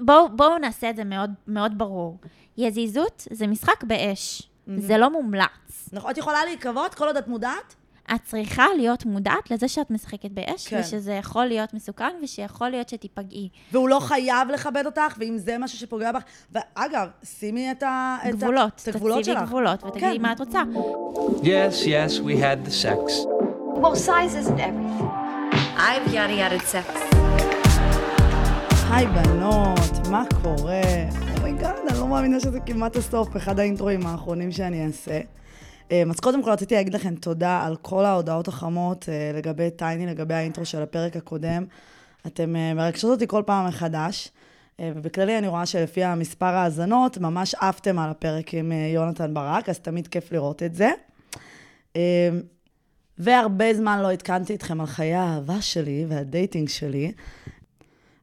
בואו בוא נעשה את זה מאוד, מאוד ברור. יזיזות זה משחק באש, זה לא מומלץ. נכון, את יכולה להיקוות כל עוד את מודעת? את צריכה להיות מודעת לזה שאת משחקת באש, כן. ושזה יכול להיות מסוכן, ושיכול להיות שתיפגעי. והוא לא חייב לכבד אותך, ואם זה משהו שפוגע בך... ואגב, שימי את ה... גבולות, את הגבולות תציבי שלך. גבולות, ותגידי כן. מה את רוצה. Yes, yes, we had the sex. Well, size isn't everything. I've yada yada'd sex. היי בנות, מה קורה? oh my god, אני לא מאמינה שזה כמעט הסוף, אחד האינטרואים האחרונים שאני אעשה. אמ, אז קודם כל רציתי להגיד לכם תודה על כל ההודעות החמות אה, לגבי טייני, לגבי האינטרו של הפרק הקודם. אתם אה, מרגשות אותי כל פעם מחדש, אה, ובכללי אני רואה שלפי המספר ההאזנות, ממש עפתם על הפרק עם אה, יונתן ברק, אז תמיד כיף לראות את זה. והרבה זמן לא עדכנתי אתכם על חיי האהבה שלי והדייטינג שלי.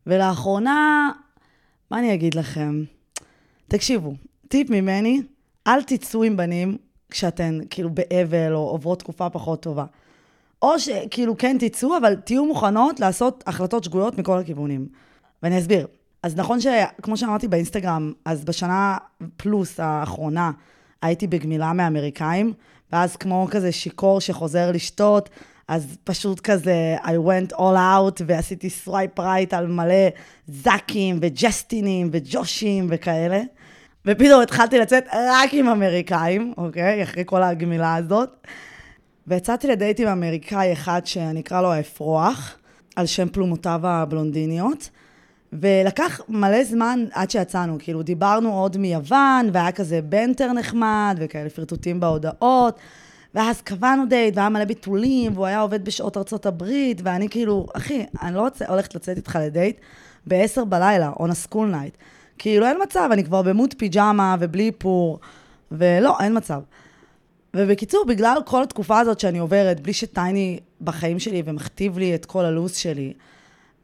ולאחרונה, מה אני אגיד לכם? תקשיבו, טיפ ממני, אל תצאו עם בנים כשאתן כאילו באבל או עוברות תקופה פחות טובה. או שכאילו כן תצאו, אבל תהיו מוכנות לעשות החלטות שגויות מכל הכיוונים. ואני אסביר. אז נכון שכמו שאמרתי באינסטגרם, אז בשנה פלוס האחרונה הייתי בגמילה מאמריקאים, ואז כמו כזה שיכור שחוזר לשתות, אז פשוט כזה, I went all out ועשיתי swipe right על מלא זאקים וג'סטינים וג'ושים וכאלה. ופתאום התחלתי לצאת רק עם אמריקאים, אוקיי? אחרי כל הגמילה הזאת. ויצאתי לדייט עם אמריקאי אחד שאני אקרא לו האפרוח, על שם פלומותיו הבלונדיניות. ולקח מלא זמן עד שיצאנו, כאילו דיברנו עוד מיוון, והיה כזה banter נחמד, וכאלה פלרטוטים בהודעות, ואז קבענו דייט, והיה מלא ביטולים, והוא היה עובד בשעות ארצות הברית, ואני כאילו, אחי, אני לא רוצה, הולכת לצאת איתך לדייט ב-10 בלילה, on a school night. כאילו, אין מצב, אני כבר במוד פיג'מה ובלי איפור, ולא, אין מצב. ובקיצור, בגלל כל התקופה הזאת שאני עוברת, בלי שטייני בחיים שלי ומכתיב לי את כל הלו"ז שלי,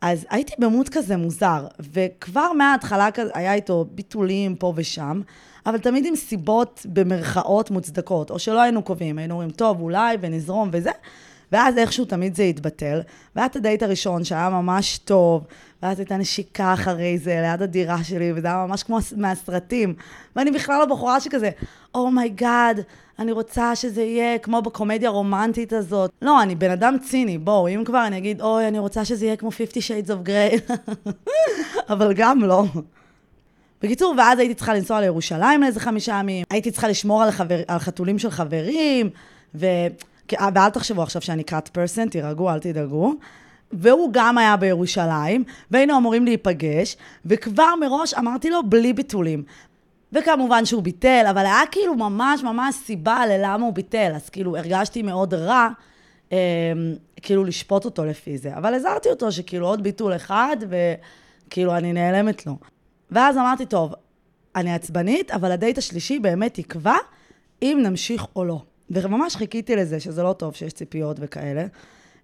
אז הייתי במוד כזה מוזר, וכבר מההתחלה היה איתו ביטולים פה ושם, אבל תמיד עם סיבות במרכאות מוצדקות, או שלא היינו קובעים, היינו אומרים, טוב, אולי, ונזרום וזה, ואז איכשהו תמיד זה התבטל, והיה את הדייט הראשון שהיה ממש טוב, ואז הייתה נשיקה אחרי זה ליד הדירה שלי, וזה היה ממש כמו מהסרטים, ואני בכלל לא בחורה שכזה, oh my god, oh אני רוצה שזה יהיה כמו בקומדיה הרומנטית הזאת. לא, אני בן אדם ציני, בואו, אם כבר אני אגיד, אוי, אני רוצה שזה יהיה כמו 50 Shades of Grey, אבל גם לא. בקיצור, ואז הייתי צריכה לנסוע לירושלים לאיזה חמישה ימים, הייתי צריכה לשמור על, חבר, על חתולים של חברים, ו... אה, ואל תחשבו עכשיו שאני cut person, תירגעו, אל תדאגו. והוא גם היה בירושלים, והיינו אמורים להיפגש, וכבר מראש אמרתי לו, בלי ביטולים. וכמובן שהוא ביטל, אבל היה כאילו ממש ממש סיבה ללמה הוא ביטל, אז כאילו הרגשתי מאוד רע, אה, כאילו לשפוט אותו לפי זה. אבל הזהרתי אותו שכאילו עוד ביטול אחד, וכאילו אני נעלמת לו. ואז אמרתי, טוב, אני עצבנית, אבל הדייט השלישי באמת יקבע אם נמשיך או לא. וממש חיכיתי לזה, שזה לא טוב שיש ציפיות וכאלה.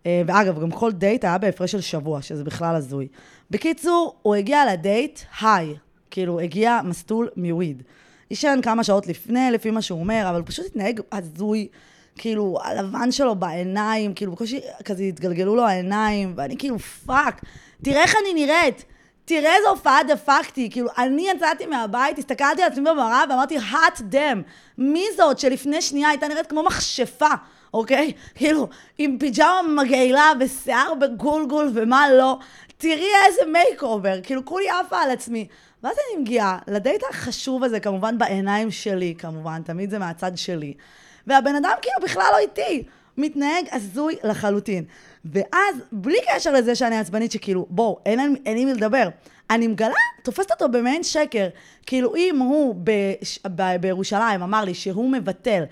אה, ואגב, גם כל דייט היה בהפרש של שבוע, שזה בכלל הזוי. בקיצור, הוא הגיע לדייט, high, כאילו, הגיע מסטול מ weed. עישן כמה שעות לפני, לפי מה שהוא אומר, אבל פשוט התנהג הזוי. כאילו, הלבן שלו בעיניים, כאילו, בקושי כזה התגלגלו לו העיניים, ואני כאילו, fuck, תראה איך אני נראית. תראה איזו הופעה דפקתי, כאילו, אני יצאתי מהבית, הסתכלתי על עצמי במראה ואמרתי, hot damn, מי זאת שלפני שנייה הייתה נראית כמו מכשפה, אוקיי? כאילו, עם פיג'מה מגעילה ושיער בגולגול ומה לא, תראי איזה makeover, כאילו, כולי עפה על עצמי. ואז אני מגיעה לדייט החשוב הזה, כמובן בעיניים שלי, כמובן, תמיד זה מהצד שלי. והבן אדם כאילו בכלל לא איתי, מתנהג הזוי לחלוטין. ואז, בלי קשר לזה שאני עצבנית, שכאילו, בואו, אין, עם מי לדבר. אני מגלה, תופסת אותו במעין שקר. כאילו, אם הוא בש, ב, בירושלים אמר לי שהוא מבטל,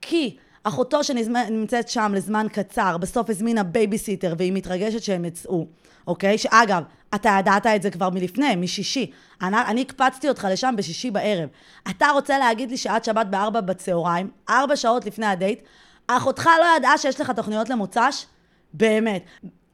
כי אחותו שנמצאת שם לזמן קצר, בסוף הזמינה בייביסיטר והיא מתרגשת שהם יצאו, אוקיי? שאגב, אתה ידעת את זה כבר מלפני, משישי. אני, אני הקפצתי אותך לשם בשישי בערב. אתה רוצה להגיד לי שעד שבת בארבע בצהריים, ארבע שעות לפני הדייט, אחותך לא ידעה שיש לך תוכניות למוצ"ש? באמת.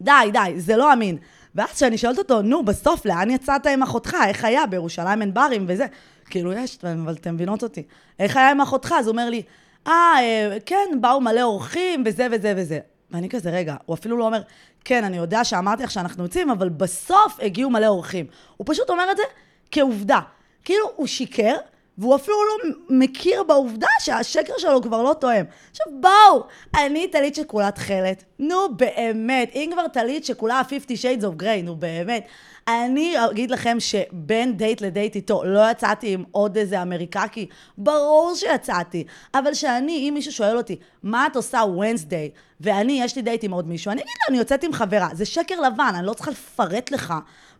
די, די, זה לא אמין. ואז כשאני שואלת אותו, נו, בסוף, לאן יצאת עם אחותך? איך היה? בירושלים אין ברים וזה. כאילו, יש, אבל אתם מבינות אותי. איך היה עם אחותך? אז הוא אומר לי, אה, אה, כן, באו מלא אורחים, וזה וזה וזה. ואני כזה, רגע, הוא אפילו לא אומר, כן, אני יודע שאמרתי לך שאנחנו יוצאים, אבל בסוף הגיעו מלא אורחים. הוא פשוט אומר את זה כעובדה. כאילו, הוא שיקר, והוא אפילו לא מכיר בעובדה שהשקר שלו כבר לא תואם. עכשיו בואו, אני טלית שכולה תכלת. נו באמת, אם כבר טלית שכולה 50 shades of grey, נו באמת. אני אגיד לכם שבין דייט לדייט איתו לא יצאתי עם עוד איזה אמריקאי, ברור שיצאתי. אבל שאני, אם מישהו שואל אותי, מה את עושה Wednesday, ואני, יש לי דייט עם עוד מישהו, אני אגיד לו, אני יוצאת עם חברה. זה שקר לבן, אני לא צריכה לפרט לך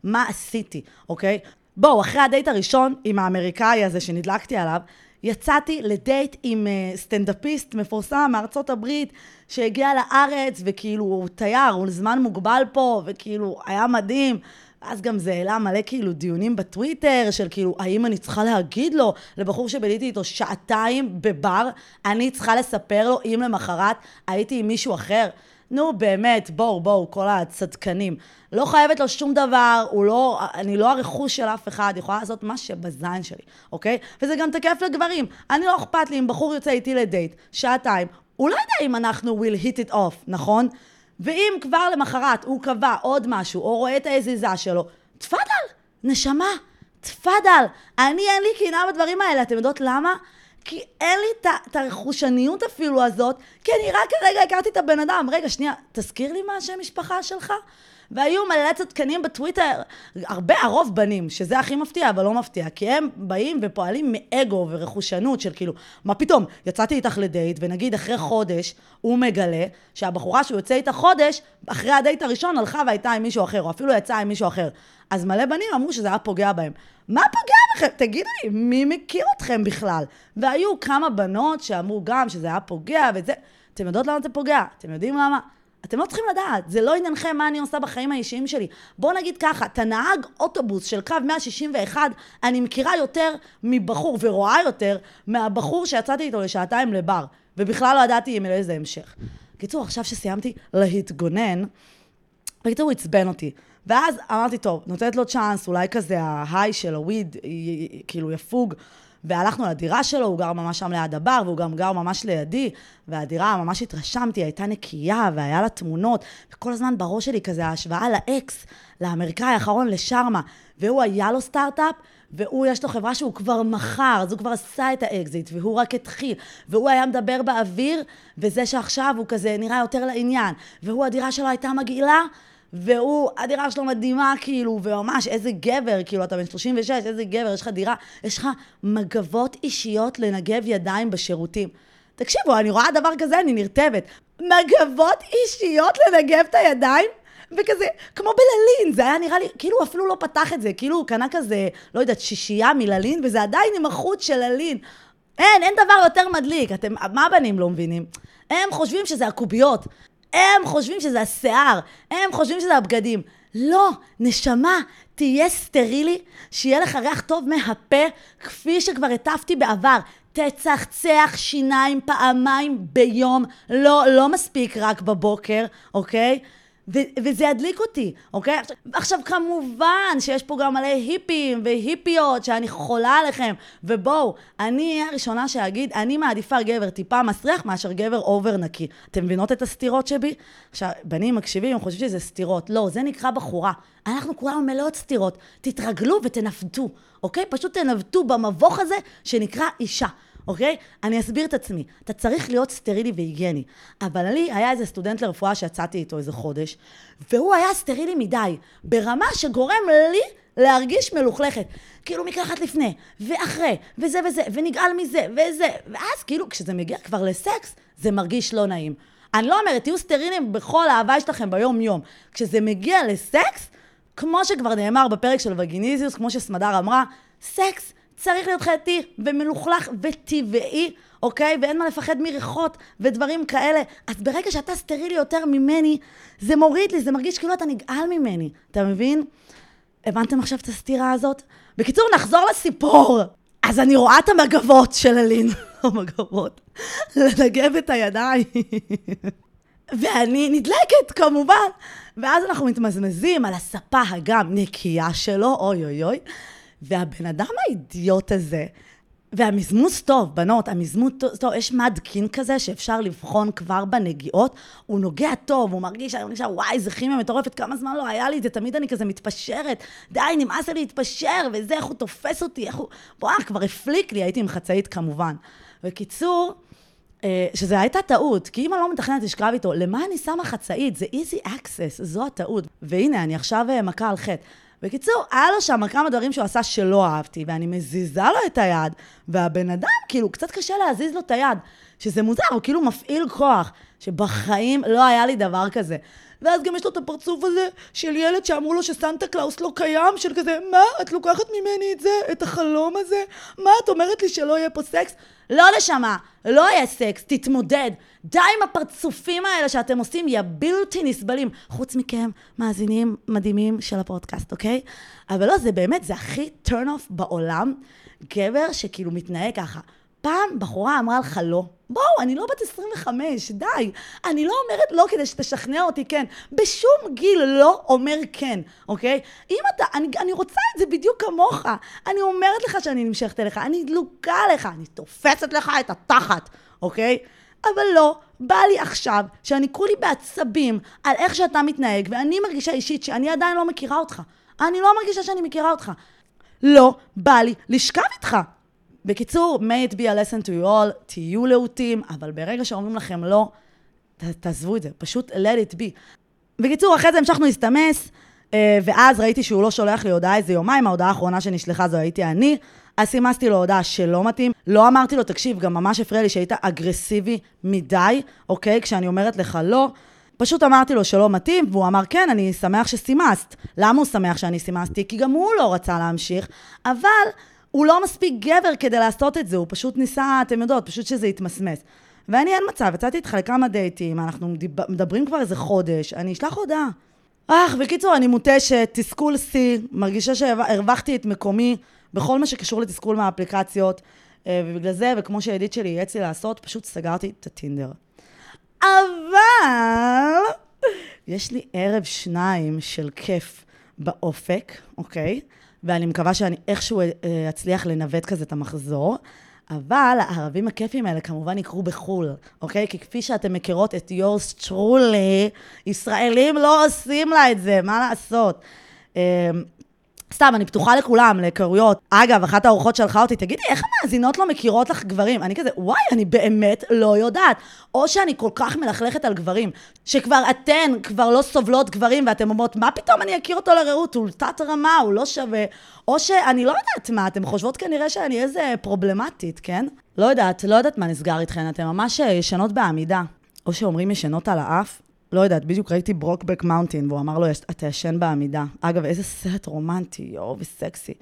מה עשיתי, אוקיי? בואו, אחרי הדייט הראשון עם האמריקאי הזה שנדלקתי עליו, יצאתי לדייט עם uh, סטנדאפיסט מפורסם מארצות הברית, שהגיע לארץ, וכאילו הוא תייר, הוא לזמן מוגבל פה, וכאילו היה מדהים. אז גם זה העלה מלא כאילו דיונים בטוויטר, של כאילו, האם אני צריכה להגיד לו, לבחור שביליתי איתו שעתיים בבר, אני צריכה לספר לו אם למחרת הייתי עם מישהו אחר? נו, באמת, בואו, בואו, כל הצדקנים. לא חייבת לו שום דבר, הוא לא, אני לא הרכוש של אף אחד, יכולה לעשות מה שבזין שלי, אוקיי? וזה גם תקף לגברים. אני לא אכפת לי אם בחור יוצא איתי לדייט, שעתיים, הוא לא יודע אם אנחנו will hit it off, נכון? ואם כבר למחרת הוא קבע עוד משהו, או רואה את ההזיזה שלו, תפאדל, נשמה, תפאדל. אני, אין לי קנאה בדברים האלה. אתם יודעות למה? כי אין לי את הרכושניות אפילו הזאת, כי אני רק כרגע הכרתי את הבן אדם. רגע, שנייה, תזכיר לי מה השם משפחה שלך? והיו מלא צדקנים בטוויטר, הרבה, הרוב בנים, שזה הכי מפתיע, אבל לא מפתיע, כי הם באים ופועלים מאגו ורכושנות של כאילו, מה פתאום, יצאתי איתך לדייט, ונגיד אחרי חודש, הוא מגלה שהבחורה שהוא יוצא איתה חודש, אחרי הדייט הראשון הלכה והייתה עם מישהו אחר, או אפילו יצאה עם מישהו אחר. אז מלא בנים אמרו שזה היה פוגע בהם. מה פוגע בכם? תגידו לי, מי מכיר אתכם בכלל? והיו כמה בנות שאמרו גם שזה היה פוגע וזה. אתם יודעות למה זה פוגע? אתם יודעים למה? אתם לא צריכים לדעת, זה לא עניינכם מה אני עושה בחיים האישיים שלי. בואו נגיד ככה, את הנהג אוטובוס של קו 161, אני מכירה יותר מבחור, ורואה יותר, מהבחור שיצאתי איתו לשעתיים לבר, ובכלל לא ידעתי אם איזה המשך. בקיצור, עכשיו שסיימתי להתגונן, בקיצור, הוא עצבן אותי. ואז אמרתי, טוב, נותנת לו צ'אנס, אולי כזה ההיי של הוויד, כאילו יפוג. והלכנו לדירה שלו, הוא גר ממש שם ליד הבר, והוא גם גר ממש לידי, והדירה, ממש התרשמתי, הייתה נקייה, והיה לה תמונות, וכל הזמן בראש שלי כזה ההשוואה לאקס, לאמריקאי האחרון, לשרמה, והוא היה לו סטארט-אפ, והוא, יש לו חברה שהוא כבר מכר, אז הוא כבר עשה את האקזיט, והוא רק התחיל, והוא היה מדבר באוויר, וזה שעכשיו הוא כזה נראה יותר לעניין, והוא, הדירה שלו הייתה מגעילה, והוא, הדירה שלו מדהימה, כאילו, וממש, איזה גבר, כאילו, אתה בן 36, איזה גבר, יש לך דירה, יש לך מגבות אישיות לנגב ידיים בשירותים. תקשיבו, אני רואה דבר כזה, אני נרטבת. מגבות אישיות לנגב את הידיים? וכזה, כמו בללין, זה היה נראה לי, כאילו הוא אפילו לא פתח את זה, כאילו הוא קנה כזה, לא יודעת, שישייה מללין, וזה עדיין עם החוט של ללין. אין, אין דבר יותר מדליק. אתם, מה הבנים לא מבינים? הם חושבים שזה הקוביות. הם חושבים שזה השיער, הם חושבים שזה הבגדים. לא, נשמה, תהיה סטרילי, שיהיה לך ריח טוב מהפה, כפי שכבר הטפתי בעבר. תצחצח שיניים פעמיים ביום, לא, לא מספיק רק בבוקר, אוקיי? ו- וזה ידליק אותי, אוקיי? עכשיו, עכשיו כמובן שיש פה גם מלא היפים והיפיות שאני חולה עליכם, ובואו, אני אהיה הראשונה שאגיד, אני מעדיפה גבר טיפה מסריח מאשר גבר over נקי. אתם מבינות את הסתירות שבי? עכשיו, בנים מקשיבים, הם חושבים שזה סתירות. לא, זה נקרא בחורה. אנחנו כולנו מלאות סתירות. תתרגלו ותנווטו, אוקיי? פשוט תנווטו במבוך הזה שנקרא אישה. אוקיי? אני אסביר את עצמי. אתה צריך להיות סטרילי והיגייני. אבל לי היה איזה סטודנט לרפואה שיצאתי איתו איזה חודש, והוא היה סטרילי מדי, ברמה שגורם לי להרגיש מלוכלכת. כאילו מקלחת לפני, ואחרי, וזה וזה, ונגעל מזה, וזה, ואז כאילו כשזה מגיע כבר לסקס, זה מרגיש לא נעים. אני לא אומרת, תהיו סטרילים בכל ההוואי שלכם ביום-יום. כשזה מגיע לסקס, כמו שכבר נאמר בפרק של וגיניזיוס, כמו שסמדר אמרה, סקס צריך להיות חייתי ומלוכלך וטבעי, אוקיי? ואין מה לפחד מריחות ודברים כאלה. אז ברגע שאתה סטרילי יותר ממני, זה מוריד לי, זה מרגיש כאילו אתה נגעל ממני. אתה מבין? הבנתם עכשיו את הסתירה הזאת? בקיצור, נחזור לסיפור. אז אני רואה את המגבות של אלין, המגבות, לנגב את הידיים. ואני נדלקת, כמובן. ואז אנחנו מתמזמזים על הספה הגם נקייה שלו, אוי אוי אוי. והבן אדם האידיוט הזה והמזמוס טוב, בנות, המזמוס טוב, יש מד קין כזה שאפשר לבחון כבר בנגיעות, הוא נוגע טוב, הוא מרגיש, אני מרגישה, וואי, זה כימיה מטורפת, כמה זמן לא היה לי את זה, תמיד אני כזה מתפשרת, די, נמאס לי להתפשר, וזה, איך הוא תופס אותי, איך הוא... בואי, כבר הפליק לי, הייתי עם חצאית כמובן. בקיצור, אה, שזה הייתה טעות, כי אם אני לא מתכננת לשכב איתו, למה אני שמה חצאית? זה easy access, זו הטעות. והנה, אני עכשיו אה, מכה על חטא. בקיצור, היה לו שם כמה דברים שהוא עשה שלא אהבתי, ואני מזיזה לו את היד, והבן אדם, כאילו, קצת קשה להזיז לו את היד, שזה מוזר, הוא כאילו מפעיל כוח, שבחיים לא היה לי דבר כזה. ואז גם יש לו את הפרצוף הזה של ילד שאמרו לו שסנטה קלאוס לא קיים, של כזה, מה, את לוקחת ממני את זה, את החלום הזה? מה, את אומרת לי שלא יהיה פה סקס? לא נשמה, לא יהיה סקס, תתמודד. די עם הפרצופים האלה שאתם עושים, יא בלתי נסבלים. חוץ מכם, מאזינים מדהימים של הפודקאסט, אוקיי? אבל לא, זה באמת, זה הכי turn off בעולם. גבר שכאילו מתנהג ככה. פעם בחורה אמרה לך לא. בואו, אני לא בת 25, די. אני לא אומרת לא כדי שתשכנע אותי כן. בשום גיל לא אומר כן, אוקיי? אם אתה, אני, אני רוצה את זה בדיוק כמוך. אני אומרת לך שאני נמשכת אליך, אני דלוקה עליך, אני תופסת לך את התחת, אוקיי? אבל לא, בא לי עכשיו שאני כולי בעצבים על איך שאתה מתנהג, ואני מרגישה אישית שאני עדיין לא מכירה אותך. אני לא מרגישה שאני מכירה אותך. לא בא לי לשכב איתך. בקיצור, may it be a lesson to you all, תהיו להוטים, אבל ברגע שאומרים לכם לא, ת, תעזבו את זה, פשוט let it be. בקיצור, אחרי זה המשכנו להסתמס, אה, ואז ראיתי שהוא לא שולח לי הודעה איזה יומיים, ההודעה האחרונה שנשלחה זו הייתי אני, אז סימסתי לו הודעה שלא מתאים. לא אמרתי לו, תקשיב, גם ממש הפריע לי שהיית אגרסיבי מדי, אוקיי? כשאני אומרת לך לא. פשוט אמרתי לו שלא מתאים, והוא אמר, כן, אני שמח שסימסת. למה הוא שמח שאני סימסתי? כי גם הוא לא רצה להמשיך, אבל הוא לא מספיק גבר כדי לעשות את זה, הוא פשוט ניסה, אתם יודעות, פשוט שזה יתמסמס. ואני אין מצב, יצאתי איתך לכמה דייטים, אנחנו מדברים כבר איזה חודש, אני אשלח הודעה. אך, בקיצור, אני מותשת, תסכול שיא, מרגישה שהרווחתי את מקומי בכל מה שקשור לתסכול מהאפליקציות, אה, ובגלל זה, וכמו שידיד שלי ייעץ לי לעשות, פשוט סגרתי את הטינדר. אבל יש לי ערב שניים של כיף באופק, אוקיי? ואני מקווה שאני איכשהו אה, אצליח לנווט כזה את המחזור. אבל הערבים הכיפים האלה כמובן יקרו בחו"ל, אוקיי? כי כפי שאתם מכירות את יורס טרולי, ישראלים לא עושים לה את זה, מה לעשות? סתם, אני פתוחה לכולם, להיכרויות. אגב, אחת האורחות שלחה אותי, תגידי, איך המאזינות לא מכירות לך גברים? אני כזה, וואי, אני באמת לא יודעת. או שאני כל כך מלכלכת על גברים, שכבר אתן כבר לא סובלות גברים, ואתן אומרות, מה פתאום אני אכיר אותו לרעות? הוא תת רמה, הוא לא שווה. או שאני לא יודעת מה, אתן חושבות כנראה שאני איזה פרובלמטית, כן? לא יודעת, לא יודעת מה נסגר איתכן, אתן ממש ישנות בעמידה. או שאומרים ישנות על האף, לא יודעת, בדיוק ראיתי ברוקבק מאונטין, והוא אמר לו, אתה ישן בעמידה. אגב, איזה סרט רומנטי, יואו, וסקסי.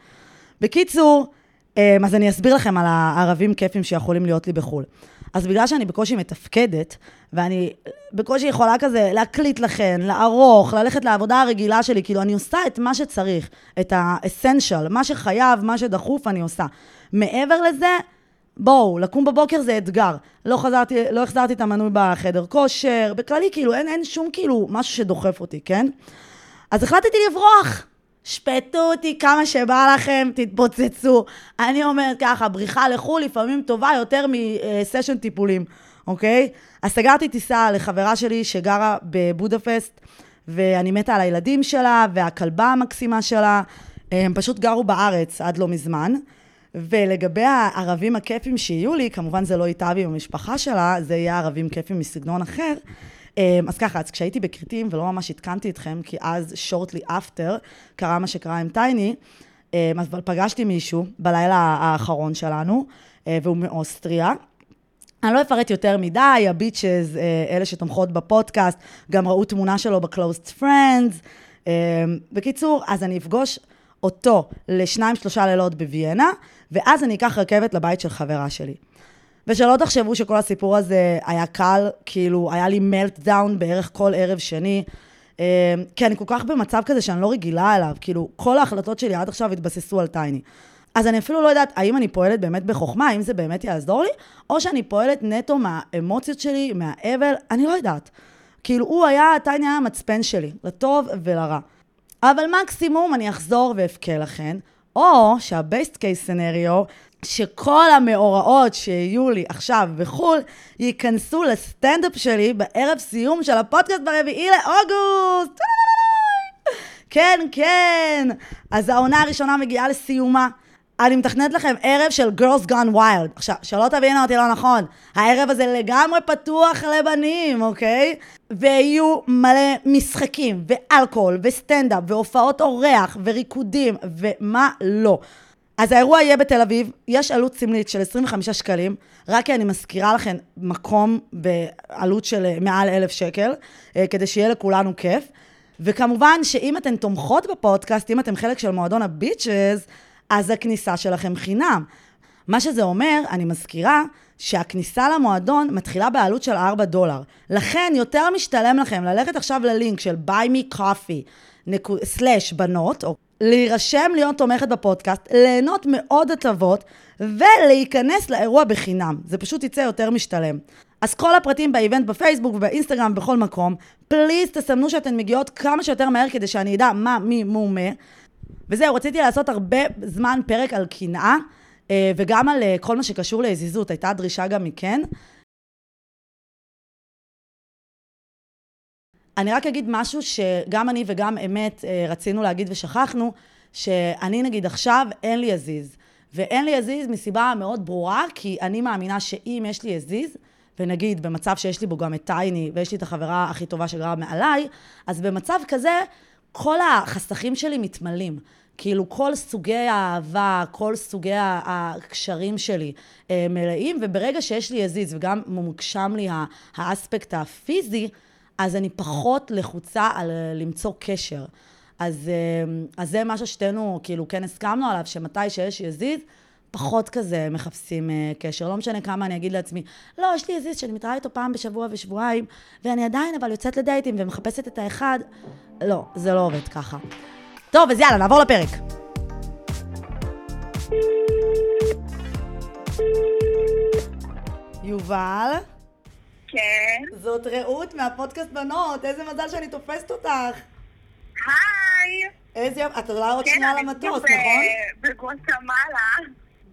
בקיצור, אמ, אז אני אסביר לכם על הערבים כיפים שיכולים להיות לי בחו"ל. אז בגלל שאני בקושי מתפקדת, ואני בקושי יכולה כזה להקליט לכם, לערוך, ללכת לעבודה הרגילה שלי, כאילו, אני עושה את מה שצריך, את האסנשל, מה שחייב, מה שדחוף, אני עושה. מעבר לזה, בואו, לקום בבוקר זה אתגר. לא חזרתי, לא החזרתי את המנוי בחדר כושר, בכללי, כאילו, אין, אין שום כאילו משהו שדוחף אותי, כן? אז החלטתי לברוח. שפטו אותי כמה שבא לכם, תתפוצצו. אני אומרת ככה, בריחה לחו"ל לפעמים טובה יותר מסשן טיפולים, אוקיי? אז סגרתי טיסה לחברה שלי שגרה בבודפסט, ואני מתה על הילדים שלה, והכלבה המקסימה שלה. הם פשוט גרו בארץ עד לא מזמן. ולגבי הערבים הכיפים שיהיו לי, כמובן זה לא איתה ועם המשפחה שלה, זה יהיה ערבים כיפים מסגנון אחר. אמ, אז ככה, אז כשהייתי בכרתים ולא ממש עדכנתי אתכם, כי אז שורטלי אפטר קרה מה שקרה עם טייני, אמ, אז פגשתי מישהו בלילה האחרון שלנו, אה, והוא מאוסטריה. אני לא אפרט יותר מדי, הביצ'ז, אה, אלה שתומכות בפודקאסט, גם ראו תמונה שלו ב-closed friends. אמ, בקיצור, אז אני אפגוש אותו לשניים, שלושה לילות בוויאנה, ואז אני אקח רכבת לבית של חברה שלי. ושלא תחשבו שכל הסיפור הזה היה קל, כאילו, היה לי מלטדאון בערך כל ערב שני. אמ, כי אני כל כך במצב כזה שאני לא רגילה אליו, כאילו, כל ההחלטות שלי עד עכשיו התבססו על טייני. אז אני אפילו לא יודעת האם אני פועלת באמת בחוכמה, האם זה באמת יעזור לי, או שאני פועלת נטו מהאמוציות שלי, מהאבל, אני לא יודעת. כאילו, הוא היה, טייני היה המצפן שלי, לטוב ולרע. אבל מקסימום אני אחזור ואבכה לכן, או שהבייסט קייס סנריו, שכל המאורעות שיהיו לי עכשיו בחו"ל, ייכנסו לסטנדאפ שלי בערב סיום של הפודקאסט ברביעי לאוגוסט. כן, כן. אז העונה הראשונה מגיעה לסיומה. אני מתכננת לכם ערב של Girls Gone Wild. עכשיו, שלא תבינו אותי לא נכון, הערב הזה לגמרי פתוח לבנים, אוקיי? ויהיו מלא משחקים, ואלכוהול, וסטנדאפ, והופעות אורח, וריקודים, ומה לא. אז האירוע יהיה בתל אביב, יש עלות סמלית של 25 שקלים, רק כי אני מזכירה לכם מקום בעלות של אה, מעל אלף שקל, אה, כדי שיהיה לכולנו כיף. וכמובן שאם אתן תומכות בפודקאסט, אם אתם חלק של מועדון הביצ'ז, אז הכניסה שלכם חינם. מה שזה אומר, אני מזכירה, שהכניסה למועדון מתחילה בעלות של 4 דולר. לכן יותר משתלם לכם ללכת עכשיו ללינק של buy me coffee, סלאש בנות, או להירשם להיות תומכת בפודקאסט, ליהנות מעוד הטבות, ולהיכנס לאירוע בחינם. זה פשוט יצא יותר משתלם. אז כל הפרטים באיבנט בפייסבוק ובאינסטגרם בכל מקום. פליז תסמנו שאתן מגיעות כמה שיותר מהר כדי שאני אדע מה, מי, מו, מה. וזהו, רציתי לעשות הרבה זמן פרק על קנאה, אה, וגם על אה, כל מה שקשור לעזיזות. הייתה דרישה גם מכן. אני רק אגיד משהו שגם אני וגם אמת אה, רצינו להגיד ושכחנו, שאני נגיד עכשיו אין לי עזיז. ואין לי עזיז מסיבה מאוד ברורה, כי אני מאמינה שאם יש לי עזיז, ונגיד במצב שיש לי בו גם את טייני, ויש לי את החברה הכי טובה שגרה מעליי, אז במצב כזה, כל החסכים שלי מתמלאים. כאילו כל סוגי האהבה, כל סוגי הקשרים שלי אה, מלאים, וברגע שיש לי עזיז וגם מוגשם לי האספקט הפיזי, אז אני פחות לחוצה על אה, למצוא קשר. אז, אה, אז זה משהו שתינו כאילו כן הסכמנו עליו, שמתי שיש יזיז, פחות כזה מחפשים uh, קשר. לא משנה כמה אני אגיד לעצמי, לא, יש לי עזיז שאני מתראה איתו פעם בשבוע ושבועיים, ואני עדיין אבל יוצאת לדייטים ומחפשת את האחד. לא, זה לא עובד ככה. טוב, אז יאללה, נעבור לפרק. יובל? כן. זאת רעות מהפודקאסט בנות, איזה מזל שאני תופסת אותך. היי. איזה יופי, את עולה עוד כן, שנייה אני למטוס, נכון? ב- בגואטמלה,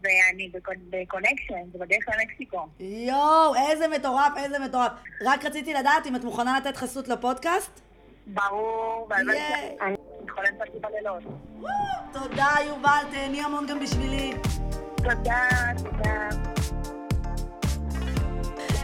ואני ב connec- ב connection, זה בדרך למקסיקו. יואו, איזה מטורף, איזה מטורף. רק רציתי לדעת אם את מוכנה לתת חסות לפודקאסט? ברור, והלוואי ייי. שאני חולמת אותי בלילות. תודה, יובל, תהני המון גם בשבילי. תודה, תודה.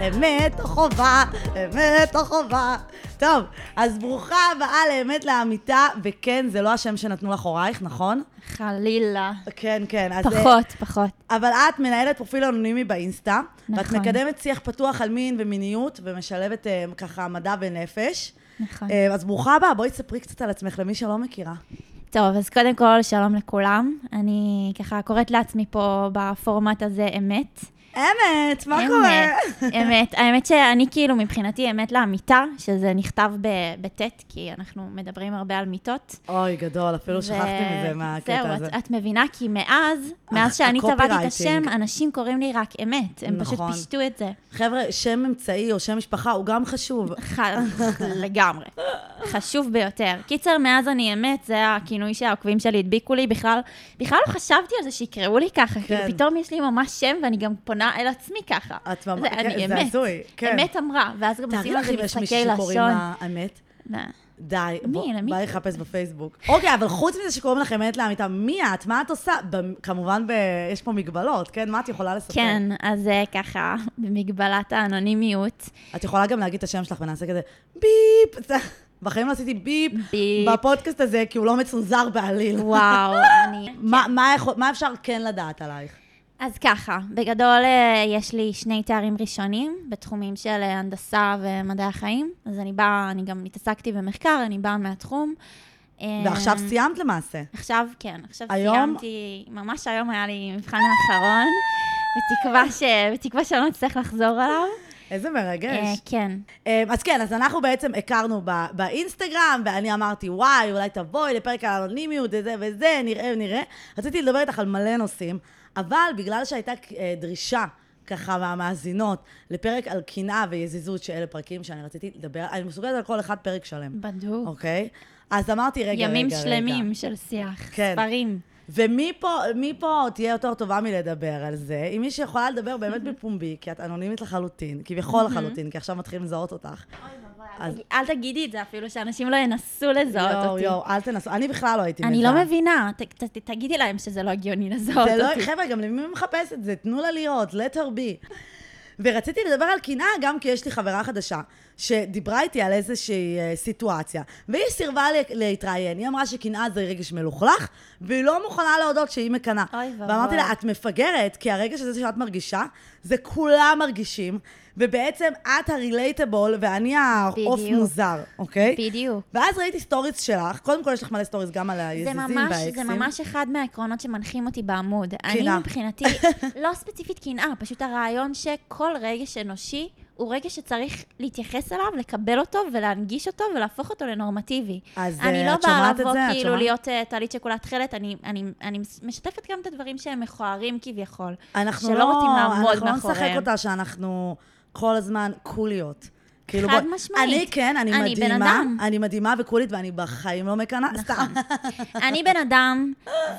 אמת או חובה, אמת או חובה. טוב, אז ברוכה הבאה לאמת לאמיתה, וכן, זה לא השם שנתנו לך הורייך, נכון? חלילה. כן, כן. אז, פחות, פחות. אבל את מנהלת פרופיל אנונימי באינסטה, ואת נכון. מקדמת שיח פתוח על מין ומיניות, ומשלבת אה, ככה מדע ונפש. נכון. אה, אז ברוכה הבאה, בואי תספרי קצת על עצמך למי שלא מכירה. טוב, אז קודם כל, שלום לכולם. אני ככה קוראת לעצמי פה בפורמט הזה אמת. אמת, מה קורה? אמת, אמת. האמת שאני כאילו, מבחינתי, אמת לאמיתה, שזה נכתב בטית, כי אנחנו מדברים הרבה על מיטות. אוי, גדול, אפילו שכחתי מזה מהקטע זהו, הזה. את, את מבינה, כי מאז, מאז שאני טבעתי את. השם, אנשים קוראים לי רק אמת. הם פשוט נכון. פישטו את זה. חבר'ה, שם אמצעי או שם משפחה הוא גם חשוב. לגמרי. חשוב ביותר. קיצר, מאז אני אמת, זה הכינוי שהעוקבים שלי הדביקו לי. בכלל, לא חשבתי על זה שיקראו לי ככה. כן. כאילו, פתאום יש לי ממש שם, ואני גם פונה אל עצמי ככה. את ממש, כן, זה. הזוי, כן. אמת אמרה, ואז גם תארי עושים על לך זה אם יש משחקי שקוראים לשון. לה אמת. מה? די, מי? בוא- למי? בואי לחפש בפייסבוק. אוקיי, אבל חוץ מזה שקוראים לך אמת לאמיתה, מי את? מה את עושה? כמובן, יש פה מגבלות, כן? מה את יכולה לספר? כן, אז אה, ככה, במגבלת האנונימיות. את יכולה גם להגיד את השם שלך ונעשה כזה ביפ. בחיים לא עשיתי ביפ ביפ. בפודקאסט הזה, כי הוא לא מצונזר בעליל. וואו, אני... מה- מה יכול- מה אפשר כן לדעת עלייך? אז ככה, בגדול אה, יש לי שני תארים ראשונים בתחומים של אה, הנדסה ומדעי החיים. אז אני באה, אני גם התעסקתי במחקר, אני באה מהתחום. אה, ועכשיו סיימת למעשה. עכשיו, כן, עכשיו היום? סיימתי, ממש היום היה לי מבחן האחרון, בתקווה, ש... בתקווה שלא נצטרך לחזור עליו. איזה מרגש. אה, כן. אה, אז כן, אז אנחנו בעצם הכרנו ב- באינסטגרם, ואני אמרתי, וואי, אולי תבואי לפרק על אנונימיות, וזה וזה, נראה ונראה. רציתי לדבר איתך על מלא נושאים, אבל בגלל שהייתה אה, דרישה, ככה, מהמאזינות, לפרק על קנאה ויזיזות, שאלה פרקים שאני רציתי לדבר, אני מסוגלת על כל אחד פרק שלם, בדוק. אוקיי? אז אמרתי, רגע, רגע, ימים רגע. שלמים של שיח, כן. ספרים. ומפה מפה תהיה יותר טובה מלדבר על זה, אם מישהי יכולה לדבר באמת בפומבי, כי את אנונימית לחלוטין, כביכול לחלוטין, כי עכשיו מתחילים לזהות אותך. אז- אל תגידי את זה אפילו, שאנשים לא ינסו לזהות יואו, אותי. יואו, אל תנסו, אני בכלל לא הייתי אני לא מזהה. מבינה, ת- ת- תגידי להם שזה לא הגיוני לזהות זה לא, אותי. חבר'ה, גם למי מחפש את זה? תנו לה להיות, let her be. ורציתי לדבר על קנאה גם כי יש לי חברה חדשה, שדיברה איתי על איזושהי אה, סיטואציה, והיא סירבה להתראיין. היא אמרה שקנאה זה רגש מלוכלך, והיא לא מוכנה להודות שהיא מקנאה. אוי ואבוי. ואמרתי לה, את מפגרת, כי הרגש הזה שאת מרגישה, זה כולם מרגישים, ובעצם את ה relatable ואני העוף. מוזר, אוקיי? בדיוק. ואז ראיתי סטוריז שלך, קודם כל יש לך מלא סטוריז גם על היזיזים והאקסים. זה ממש אחד מהעקרונות שמנחים אותי בעמוד. אני קנאה. מבחינתי, לא ספציפית קנאה, פשוט הרעיון שכל רגש אנושי הוא רגש שצריך להתייחס אליו, לקבל אותו ולהנגיש אותו ולהפוך אותו לנורמטיבי. אז, אני אה, לא את באה שומעת את לבוא זה? את כאילו שומעת? להיות אה, טלית שכולה תכלת, אני, אני, אני משתפת גם את הדברים שהם מכוערים כביכול. אנחנו שלא לא, רוצים לעמוד אנחנו לא נשחק מאחוריהם. אותה שאנחנו כל הזמן קוליות. כאילו, חד בוא- משמעית. אני כן, אני, אני בן מדהימה, אדם. אני מדהימה וקולית, ואני בחיים לא מקנאה, סתם. אני בן אדם,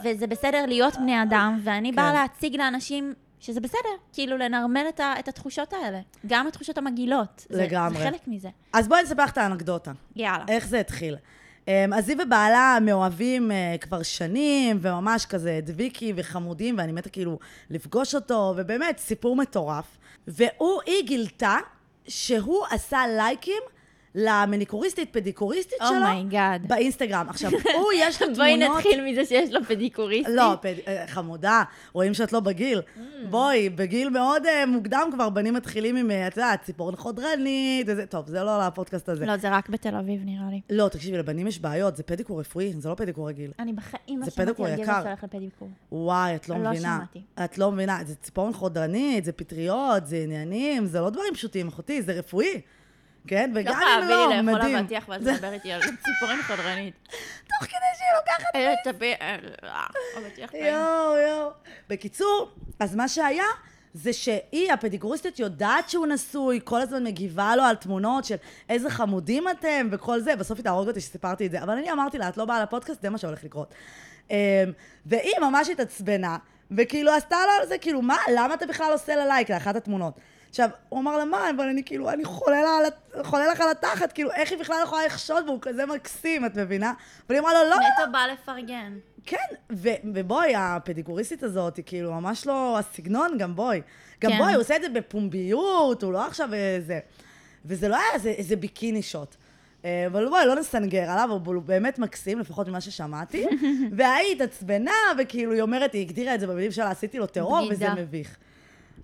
וזה בסדר להיות בני אדם, ואני באה כן. להציג לאנשים שזה בסדר, כאילו לנרמל את, ה, את התחושות האלה. גם התחושות המגעילות. זה- לגמרי. זה חלק מזה. אז בואי נספר לך את האנקדוטה. יאללה. איך זה התחיל. אמ, אז היא ובעלה מאוהבים אה, כבר שנים, וממש כזה דביקי וחמודים, ואני מתה כאילו לפגוש אותו, ובאמת, סיפור מטורף. והוא, היא גילתה שהוא עשה לייקים למניקוריסטית, פדיקוריסטית שלו, oh my god. באינסטגרם. עכשיו, הוא, יש לו תמונות... בואי נתחיל מזה שיש לו פדיקוריסטית. לא, פד... אה, חמודה, רואים שאת לא בגיל. Mm. בואי, בגיל מאוד uh, מוקדם כבר בנים מתחילים עם, אה, את יודעת, ציפורן חודרנית, וזה, טוב, זה לא לפודקאסט הזה. לא, זה רק בתל אביב נראה לי. לא, תקשיבי, לבנים יש בעיות, זה פדיקור רפואי, זה לא פדיקור רגיל. אני בחיים לא שמעתי על גבר. שהולך לפדיקור. וואי, את לא לא מבינה. שמעתי. את לא מבינה, זה ציפורן חודרנית, זה פטריות, זה עניינים, זה לא דברים פשוטים, אחותי, זה רפואי. כן? לא וגם אם חייבים לא, לי לאכול מדהים. אבטיח ואז לדבר איתי על ציפורן חודרנית. תוך כדי שהיא לוקחת אה, תביא... אה, אה, אבטיח טעים. יואו, יואו. בקיצור, אז מה שהיה, זה שהיא, הפדיקוריסטית, יודעת שהוא נשוי, כל הזמן מגיבה לו על תמונות של איזה חמודים אתם וכל זה. בסוף היא תהרוג אותי שסיפרתי את זה. אבל אני אמרתי לה, את לא באה לפודקאסט, זה מה שהולך לקרות. אמ, והיא ממש התעצבנה, וכאילו עשתה לו על זה, כאילו, מה, למה אתה בכלל עושה לה לייק לאחת התמונות? עכשיו, הוא אמר לה, מה, אבל אני כאילו, אני חולה, לה לך על התחת, כאילו, איך היא בכלל יכולה לחשוד בו, הוא כזה מקסים, את מבינה? אבל היא אמרה לו, לא, לא, נטו בא לפרגן. כן, ו- ובואי, הפדיקוריסטית הזאת, היא כאילו ממש לא הסגנון, גם בואי. גם כן. בואי, הוא עושה את זה בפומביות, הוא לא עכשיו איזה... וזה לא היה איזה, איזה ביקיני שוט. אה, אבל בואי, לא נסנגר עליו, אבל הוא באמת מקסים, לפחות ממה ששמעתי. וההיא התעצבנה, וכאילו, היא אומרת, היא הגדירה את זה במילים שלה, עשיתי לו טרור, וזה. מביך.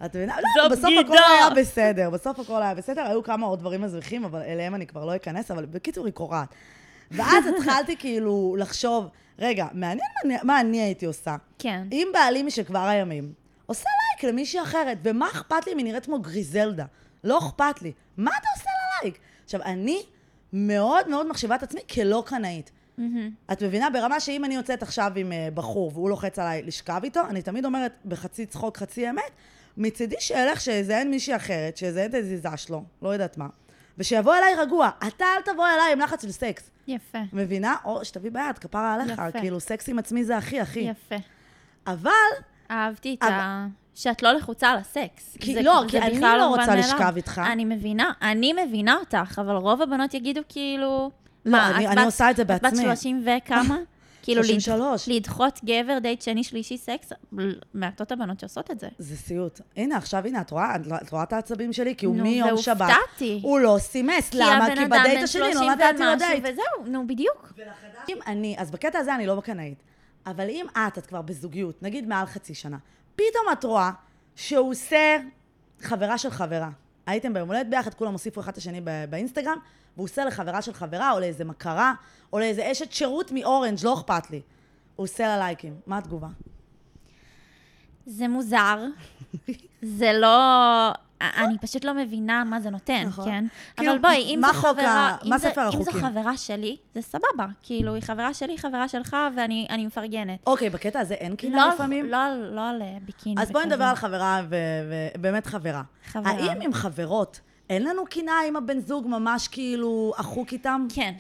את מבינה? לא, בסוף בגידה. הכל היה בסדר, בסוף הכל היה בסדר, היו כמה עוד דברים מזריחים, אבל אליהם אני כבר לא אכנס, אבל בקיצור, היא קורעת. ואז התחלתי כאילו לחשוב, רגע, מעניין מה, אני- הייתי עושה. כן. אם בעלי משכבר הימים עושה לייק למישהי אחרת, ומה אכפת לי אם היא נראית כמו גריזלדה? לא אכפת לי. מה אתה עושה לה לייק? עכשיו, אני מאוד מאוד מחשיבה את עצמי כלא קנאית. את מבינה? ברמה שאם אני יוצאת עכשיו עם אה, בחור והוא לוחץ עליי לשכב איתו, אני תמיד אומרת בחצי צחוק, חצי אמת, מצידי שילך שיזיין מישהי אחרת, שיזיין את היזיזה שלו, לא יודעת מה, ושיבוא אליי רגוע. אתה אל תבוא אליי עם לחץ של סקס. יפה. מבינה? או שתביא ביד, כפרה עליך, יפה. כאילו סקס עם עצמי זה הכי הכי. יפה. אבל, אהבתי את אבל- ה... שאת לא לחוצה על הסקס. כי- זה- לא, זה כי אני לא מובן רוצה. לשכב איתך. אני מבינה, אני מבינה אותך, אבל רוב הבנות יגידו כאילו... לא, מה, אני- אני בת- עושה את זה את בת בעצמי. 30 וכמה? כאילו, לד- 33. לדחות גבר דייט שני, שלישי, סקס, מעטות הבנות שעושות את זה. זה סיוט. הנה, עכשיו, הנה, את רואה, את לא- רואה את העצבים שלי? כי הוא נו, מיום שבת, והופתעתי. הוא לא סימס. כי למה? כי בדייט השני 30 לא נתתי לו דייט. וזהו, נו, בדיוק. אם אני, אז בקטע הזה אני לא בקנאית. אבל אם את, את כבר בזוגיות, נגיד מעל חצי שנה, פתאום את רואה שהוא עושה חברה של חברה. הייתם ביום הולדת ביחד, כולם הוסיפו אחד את השני באינסטגרם, והוא עושה לחברה של חברה, או לאיזה מכרה, או לאיזה אשת שירות מאורנג', לא אכפת לי. הוא עושה לה לייקים. מה התגובה? זה מוזר, זה לא... אני פשוט לא מבינה מה זה נותן, נכון. כן? כאילו, אבל בואי, אם זו חברה... מה ספר אם זו החוקים? חברה שלי, זה סבבה. כאילו, היא חברה שלי, חברה שלך, ואני אני מפרגנת. אוקיי, בקטע הזה אין לא קנאה על- לפעמים? לא על- לא על אה, ביקיני אז בואי. נדבר על חברה, ובאמת חברה. חברה. האם עם חברות, אין לנו קנאה אם הבן זוג ממש כאילו אחוק איתם? כן.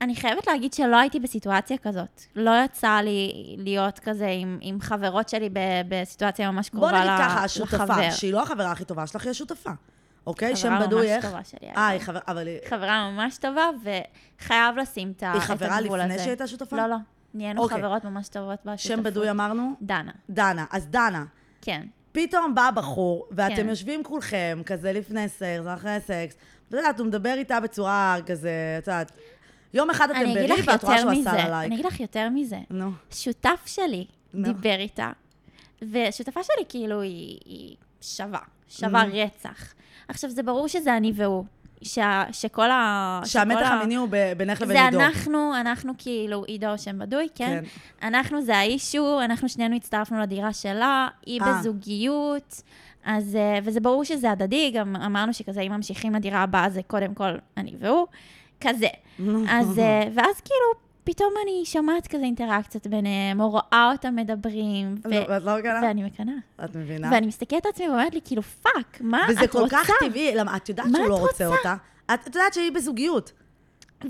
אני חייבת להגיד שלא הייתי בסיטואציה כזאת. לא יצא לי להיות כזה עם, עם חברות שלי ב, בסיטואציה ממש בוא קרובה נגיד ל- ככה, השותפה, לחבר. שהיא לא החברה הכי טובה שלך, היא השותפה. אוקיי? שם חברה בדוי ממש איך? טובה שלי, אה, היא. חברה, אבל היא... חברה ממש טובה, וחייב לשים את ה- היא את חברה הגבול הזה. לפני שהיא הייתה שותפה? לא, לא. נהיינו אוקיי. חברות ממש טובות בשותפות. שם בדוי אמרנו? דנה, דנה. אז דנה, כן. פתאום בא בחור, ואתם כן. יושבים כולכם, כזה לפני סקס, אחרי סקס, ואת יודעת, הוא מדבר איתה בצורה כזה, את יודעת, יום אחד אתם לך ואת רואה שהוא. עשה לה לייק. אני אגיד לך יותר מזה. נו. שותף שלי. דיבר איתה, ושותפה שלי כאילו היא, שווה, שווה. רצח. עכשיו, זה ברור שזה אני והוא, שה, שכל ה... שהמתח המיני הוא בינך לבין זה עידו. אנחנו, אנחנו כאילו עידו שם בדוי, כן? אנחנו זה האישו, אנחנו שנינו הצטרפנו לדירה שלה, היא אה. בזוגיות, אז, אה, וזה ברור שזה הדדי, גם אמרנו שכזה, אם ממשיכים לדירה הבאה, זה קודם כל אני והוא, כזה. אז, אה, ואז כאילו, פתאום אני שומעת כזה אינטראקציות ביניהם, או רואה אותם מדברים, ו- לא, ואת לא מקנאה? ואני מקנאה. את מבינה? ואני מסתכלת על עצמי ואומרת לי, כאילו, פאק, מה את רוצה? וזה כל כך טבעי, למה את יודעת שהוא לא רוצה? אותה. את את יודעת שהיא בזוגיות.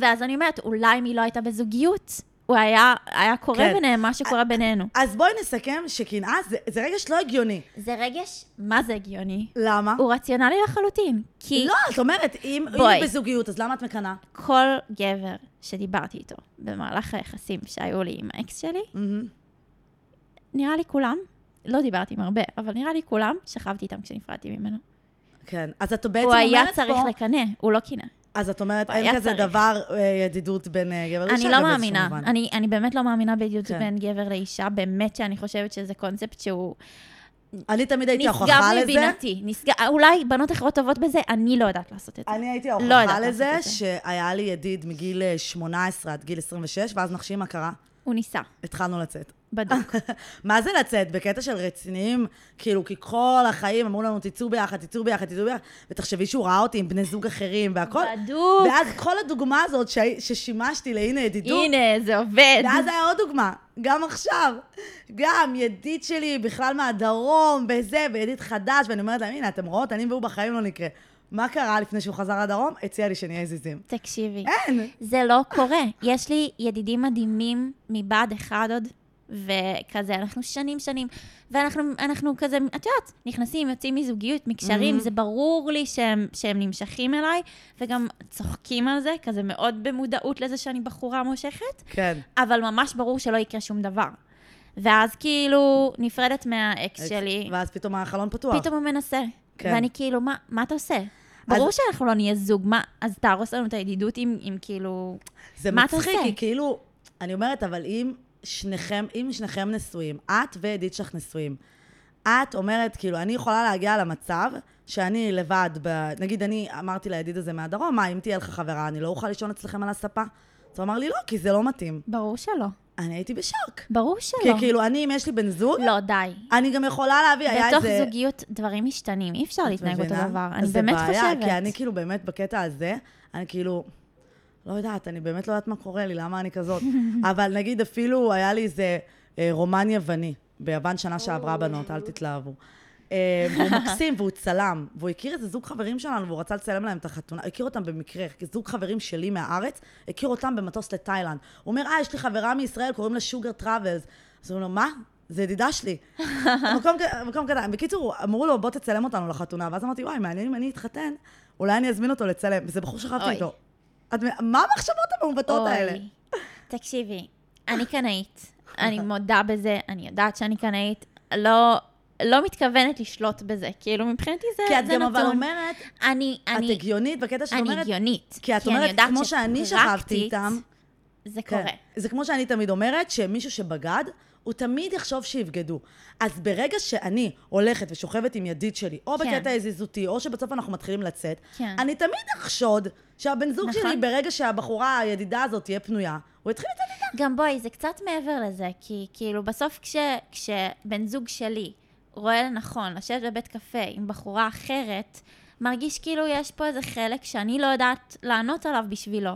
ואז אני אומרת, אולי אם היא לא הייתה בזוגיות, הוא היה, היה קורה כן. ביניהם מה שקורה בינינו. אז בואי נסכם שקנאה זה- זה רגש לא הגיוני. זה רגש, מה זה הגיוני? למה? הוא רציונלי לחלוטין. כי לא, את אומרת, אם. היא בזוגיות, אז למה את מקנאה? כל גבר שדיברתי איתו במהלך היחסים שהיו לי עם האקס שלי, מהמם. נראה לי כולם, לא דיברתי עם הרבה, אבל נראה לי כולם, שכבתי איתם כשנפרדתי ממנו. כן. אז את בעצם הוא אומרת היה פה... צריך לקנא, הוא לא קינא. אז את אומרת, אין כזה צריך. דבר אה, ידידות בין אה, גבר לאישה? אני לא מאמינה. אני, אני באמת לא מאמינה בידידות כן. בין גבר לאישה, באמת שאני חושבת שזה קונספט שהוא אני תמיד הייתי נשגב ההוכחה לזה. מבינתי. נשגב, אולי בנות אחרות טובות בזה, אני לא יודעת לעשות את זה. אני הייתי לא ההוכחה יודעת לזה. שהיה לי ידיד מגיל אה, 18 עד גיל 26, ואז נחשי מה קרה? הוא ניסה, התחלנו לצאת. בדוק. מה זה לצאת? בקטע של רציניים, כאילו, כי כל החיים אמרו לנו, תצאו ביחד, תצאו ביחד, תצאו ביחד, ותחשבי שהוא ראה אותי עם בני זוג אחרים והכל. בדוק. ואז כל הדוגמה הזאת שהי- ששימשתי להנה ידידות, הנה, זה עובד. ואז היה עוד דוגמה, גם עכשיו. גם ידיד שלי בכלל מהדרום, וזה, וידיד חדש, ואני אומרת להם, הנה, אתם רואות, אני והוא בחיים לא נקרה. מה קרה לפני שהוא חזר לדרום? הציע לי שנהיה זיזים. תקשיבי, אין. זה לא קורה. יש לי ידידים מדהימים מבה"ד 1 עוד, וכזה, אנחנו שנים שנים, ואנחנו אנחנו כזה, את יודעת, נכנסים, יוצאים מזוגיות, מקשרים, זה ברור לי שהם, שהם נמשכים אליי, וגם צוחקים על זה, כזה מאוד במודעות לזה שאני בחורה מושכת, כן. אבל ממש ברור שלא יקרה שום דבר. ואז כאילו, נפרדת מהאקס שלי, ואז פתאום החלון פתוח. פתאום הוא מנסה. כן. ואני כאילו, מה, מה אתה עושה? ברור שאנחנו לא נהיה זוג, מה, אז תהרוס לנו את הידידות עם, עם כאילו... זה מצחיק? כי כאילו, אני אומרת, אבל אם שניכם, אם שניכם נשואים, את וידיד שלך נשואים, את אומרת, כאילו, אני יכולה להגיע למצב שאני לבד, ב... נגיד, אני אמרתי לידיד הזה מהדרום, מה, אם תהיה לך חברה, אני לא אוכל לישון אצלכם על הספה? אז הוא אמר לי, לא, כי זה לא מתאים. ברור שלא. אני הייתי בשוק. ברור כי שלא. כאילו, אני, אם יש לי בן זוג, לא, די. אני גם יכולה להביא, היה בתוך איזה... זוגיות דברים משתנים, אי אפשר להתנהג אותו? דבר. אני זה באמת בעיה, חושבת. כי אני כאילו באמת בקטע הזה, אני כאילו, לא יודעת, אני באמת לא יודעת מה קורה לי, למה אני כזאת. אבל נגיד אפילו היה לי איזה אה, רומן יווני, ביוון שנה שעברה בנות, אל תתלהבו. אה, והוא מקסים, והוא צלם, והוא הכיר איזה זוג חברים שלנו, והוא רצה לצלם להם את החתונה, הכיר אותם במקרה, זוג חברים שלי מהארץ, הכיר אותם במטוס לתאילנד. הוא אומר, אה, יש לי חברה מישראל, קוראים לה שוגר טראבלס. אז הוא אומר, מה? זה ידידה שלי. מקום, מקום קטן. בקיצור, אמרו לו, בוא תצלם אותנו לחתונה, ואז אמרתי, וואי, מעניין אם אני אתחתן, אולי אני אזמין אותו לצלם. וזה בחור שכבתי. איתו. את, מה המחשבות המעוותות האלה? תקשיבי, אני קנאית. אני מודה בזה, אני יודעת שאני קנאית. לא... לא מתכוונת לשלוט בזה, כאילו מבחינתי זה, כי את גם נתון. אבל אומרת, אני, את אני, הגיונית בקטע שאת אני אומרת, הגיונית. כי את אני אומרת, כמו שאני שכבתי איתם, זה כן. קורה. זה כמו שאני תמיד אומרת, שמישהו שבגד, הוא תמיד יחשוב שיבגדו. אז ברגע שאני הולכת ושוכבת עם ידיד שלי, או כן. בקטע יזיזותי, או שבסוף אנחנו מתחילים לצאת, כן. אני תמיד אחשוד שהבן זוג נכון. שלי, ברגע שהבחורה, הידידה הזאת תהיה פנויה, הוא יתחיל לצאת איתה. גם בואי, זה קצת מעבר לזה, כי כאילו בסוף כש, כשבן זוג שלי רואה לנכון לשבת בבית קפה עם בחורה אחרת, מרגיש כאילו יש פה איזה חלק שאני לא יודעת לענות עליו בשבילו.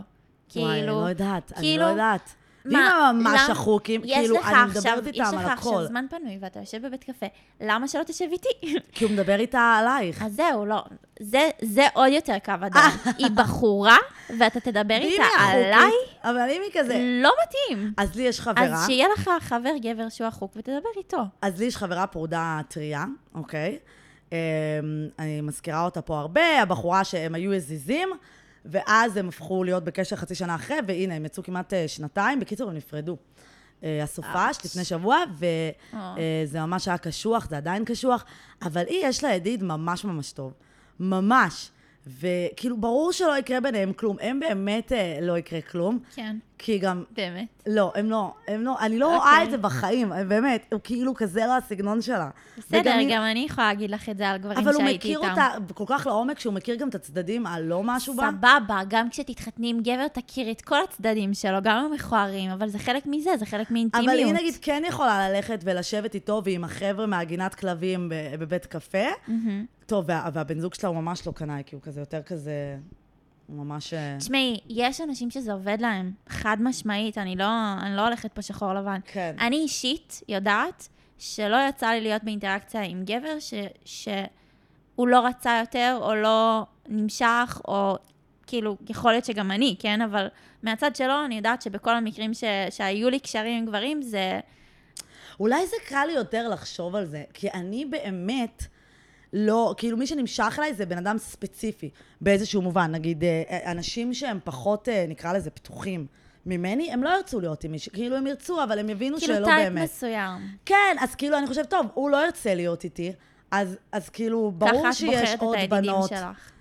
כאילו, וואי, אני לא יודעת, אני כאילו- לא יודעת. מה, הם ממש שחוקים, יש כאילו, אני מדברת יש איתם על לך עכשיו הכל. זמן פנוי ואתה יושב בבית קפה, למה שלא תשב איתי? כי הוא מדבר איתה עלייך. אז זהו, לא. זה, זה עוד יותר קו אדום. היא בחורה, ואתה תדבר איתה עליי, אבל אם היא כזה... לא מתאים. אז לי יש חברה, אז שיהיה לך חבר גבר שהוא החוק ותדבר איתו. אז לי יש חברה פרודה טריה, אוקיי? אמ, אני מזכירה אותה פה הרבה, הבחורה שהם היו עזיזים, ואז הם הפכו להיות בקשר חצי שנה אחרי, והנה, הם יצאו כמעט אה, שנתיים. בקיצור, הם נפרדו. אה, הסופש לפני שבוע, אה. וזה ממש היה קשוח, זה עדיין קשוח, אבל היא, יש לה ידיד ממש ממש טוב. ממש. וכאילו, ברור שלא יקרה ביניהם כלום. הם באמת אה, לא יקרה כלום. כן, כי גם באמת. לא, הם לא, הם לא, אני לא רואה אוקיי. את זה בחיים, באמת, הוא כאילו כזה לא הסגנון שלה. בסדר, וגם היא- גם אני יכולה להגיד לך את זה על גברים אבל הוא שהייתי מכיר איתם. אותה כל כך לעומק, שהוא מכיר גם את הצדדים הלא משהו בה. סבבה, גם כשתתחתני עם גבר, תכירי את כל הצדדים שלו, גם המכוערים, אבל זה חלק מזה, זה חלק מאינטימיות. אבל היא נגיד כן יכולה ללכת ולשבת איתו ועם החבר'ה מהגינת כלבים בבית קפה. טוב, וה- והבן זוג שלה הוא ממש לא קנאי, כי הוא כזה יותר כזה, הוא ממש... אה, תשמעי, יש אנשים שזה עובד להם, חד משמעית, אני לא, אני לא הולכת פה שחור לבן. כן. אני אישית יודעת שלא יצא לי להיות באינטראקציה עם גבר ש, שהוא לא רצה יותר, או לא נמשך, או כאילו, יכול להיות שגם אני, כן? אבל מהצד שלו, אני יודעת שבכל המקרים ש, שהיו לי קשרים עם גברים, זה... אולי זה קל לי יותר לחשוב על זה, כי אני באמת לא, כאילו מי שנמשך אליי זה בן אדם ספציפי, באיזשהו מובן. נגיד, אה, אנשים שהם פחות, אה, נקרא לזה, פתוחים ממני, הם לא ירצו להיות עם מישהו, כאילו הם ירצו, אבל הם יבינו כאילו שלא טייפ באמת. מסוים. כן, אז כאילו אני חושבת, טוב, הוא לא ירצה להיות איתי, אז, אז כאילו, ברור ככה את שיש בוחרת עוד את הידידים בנות. שלך.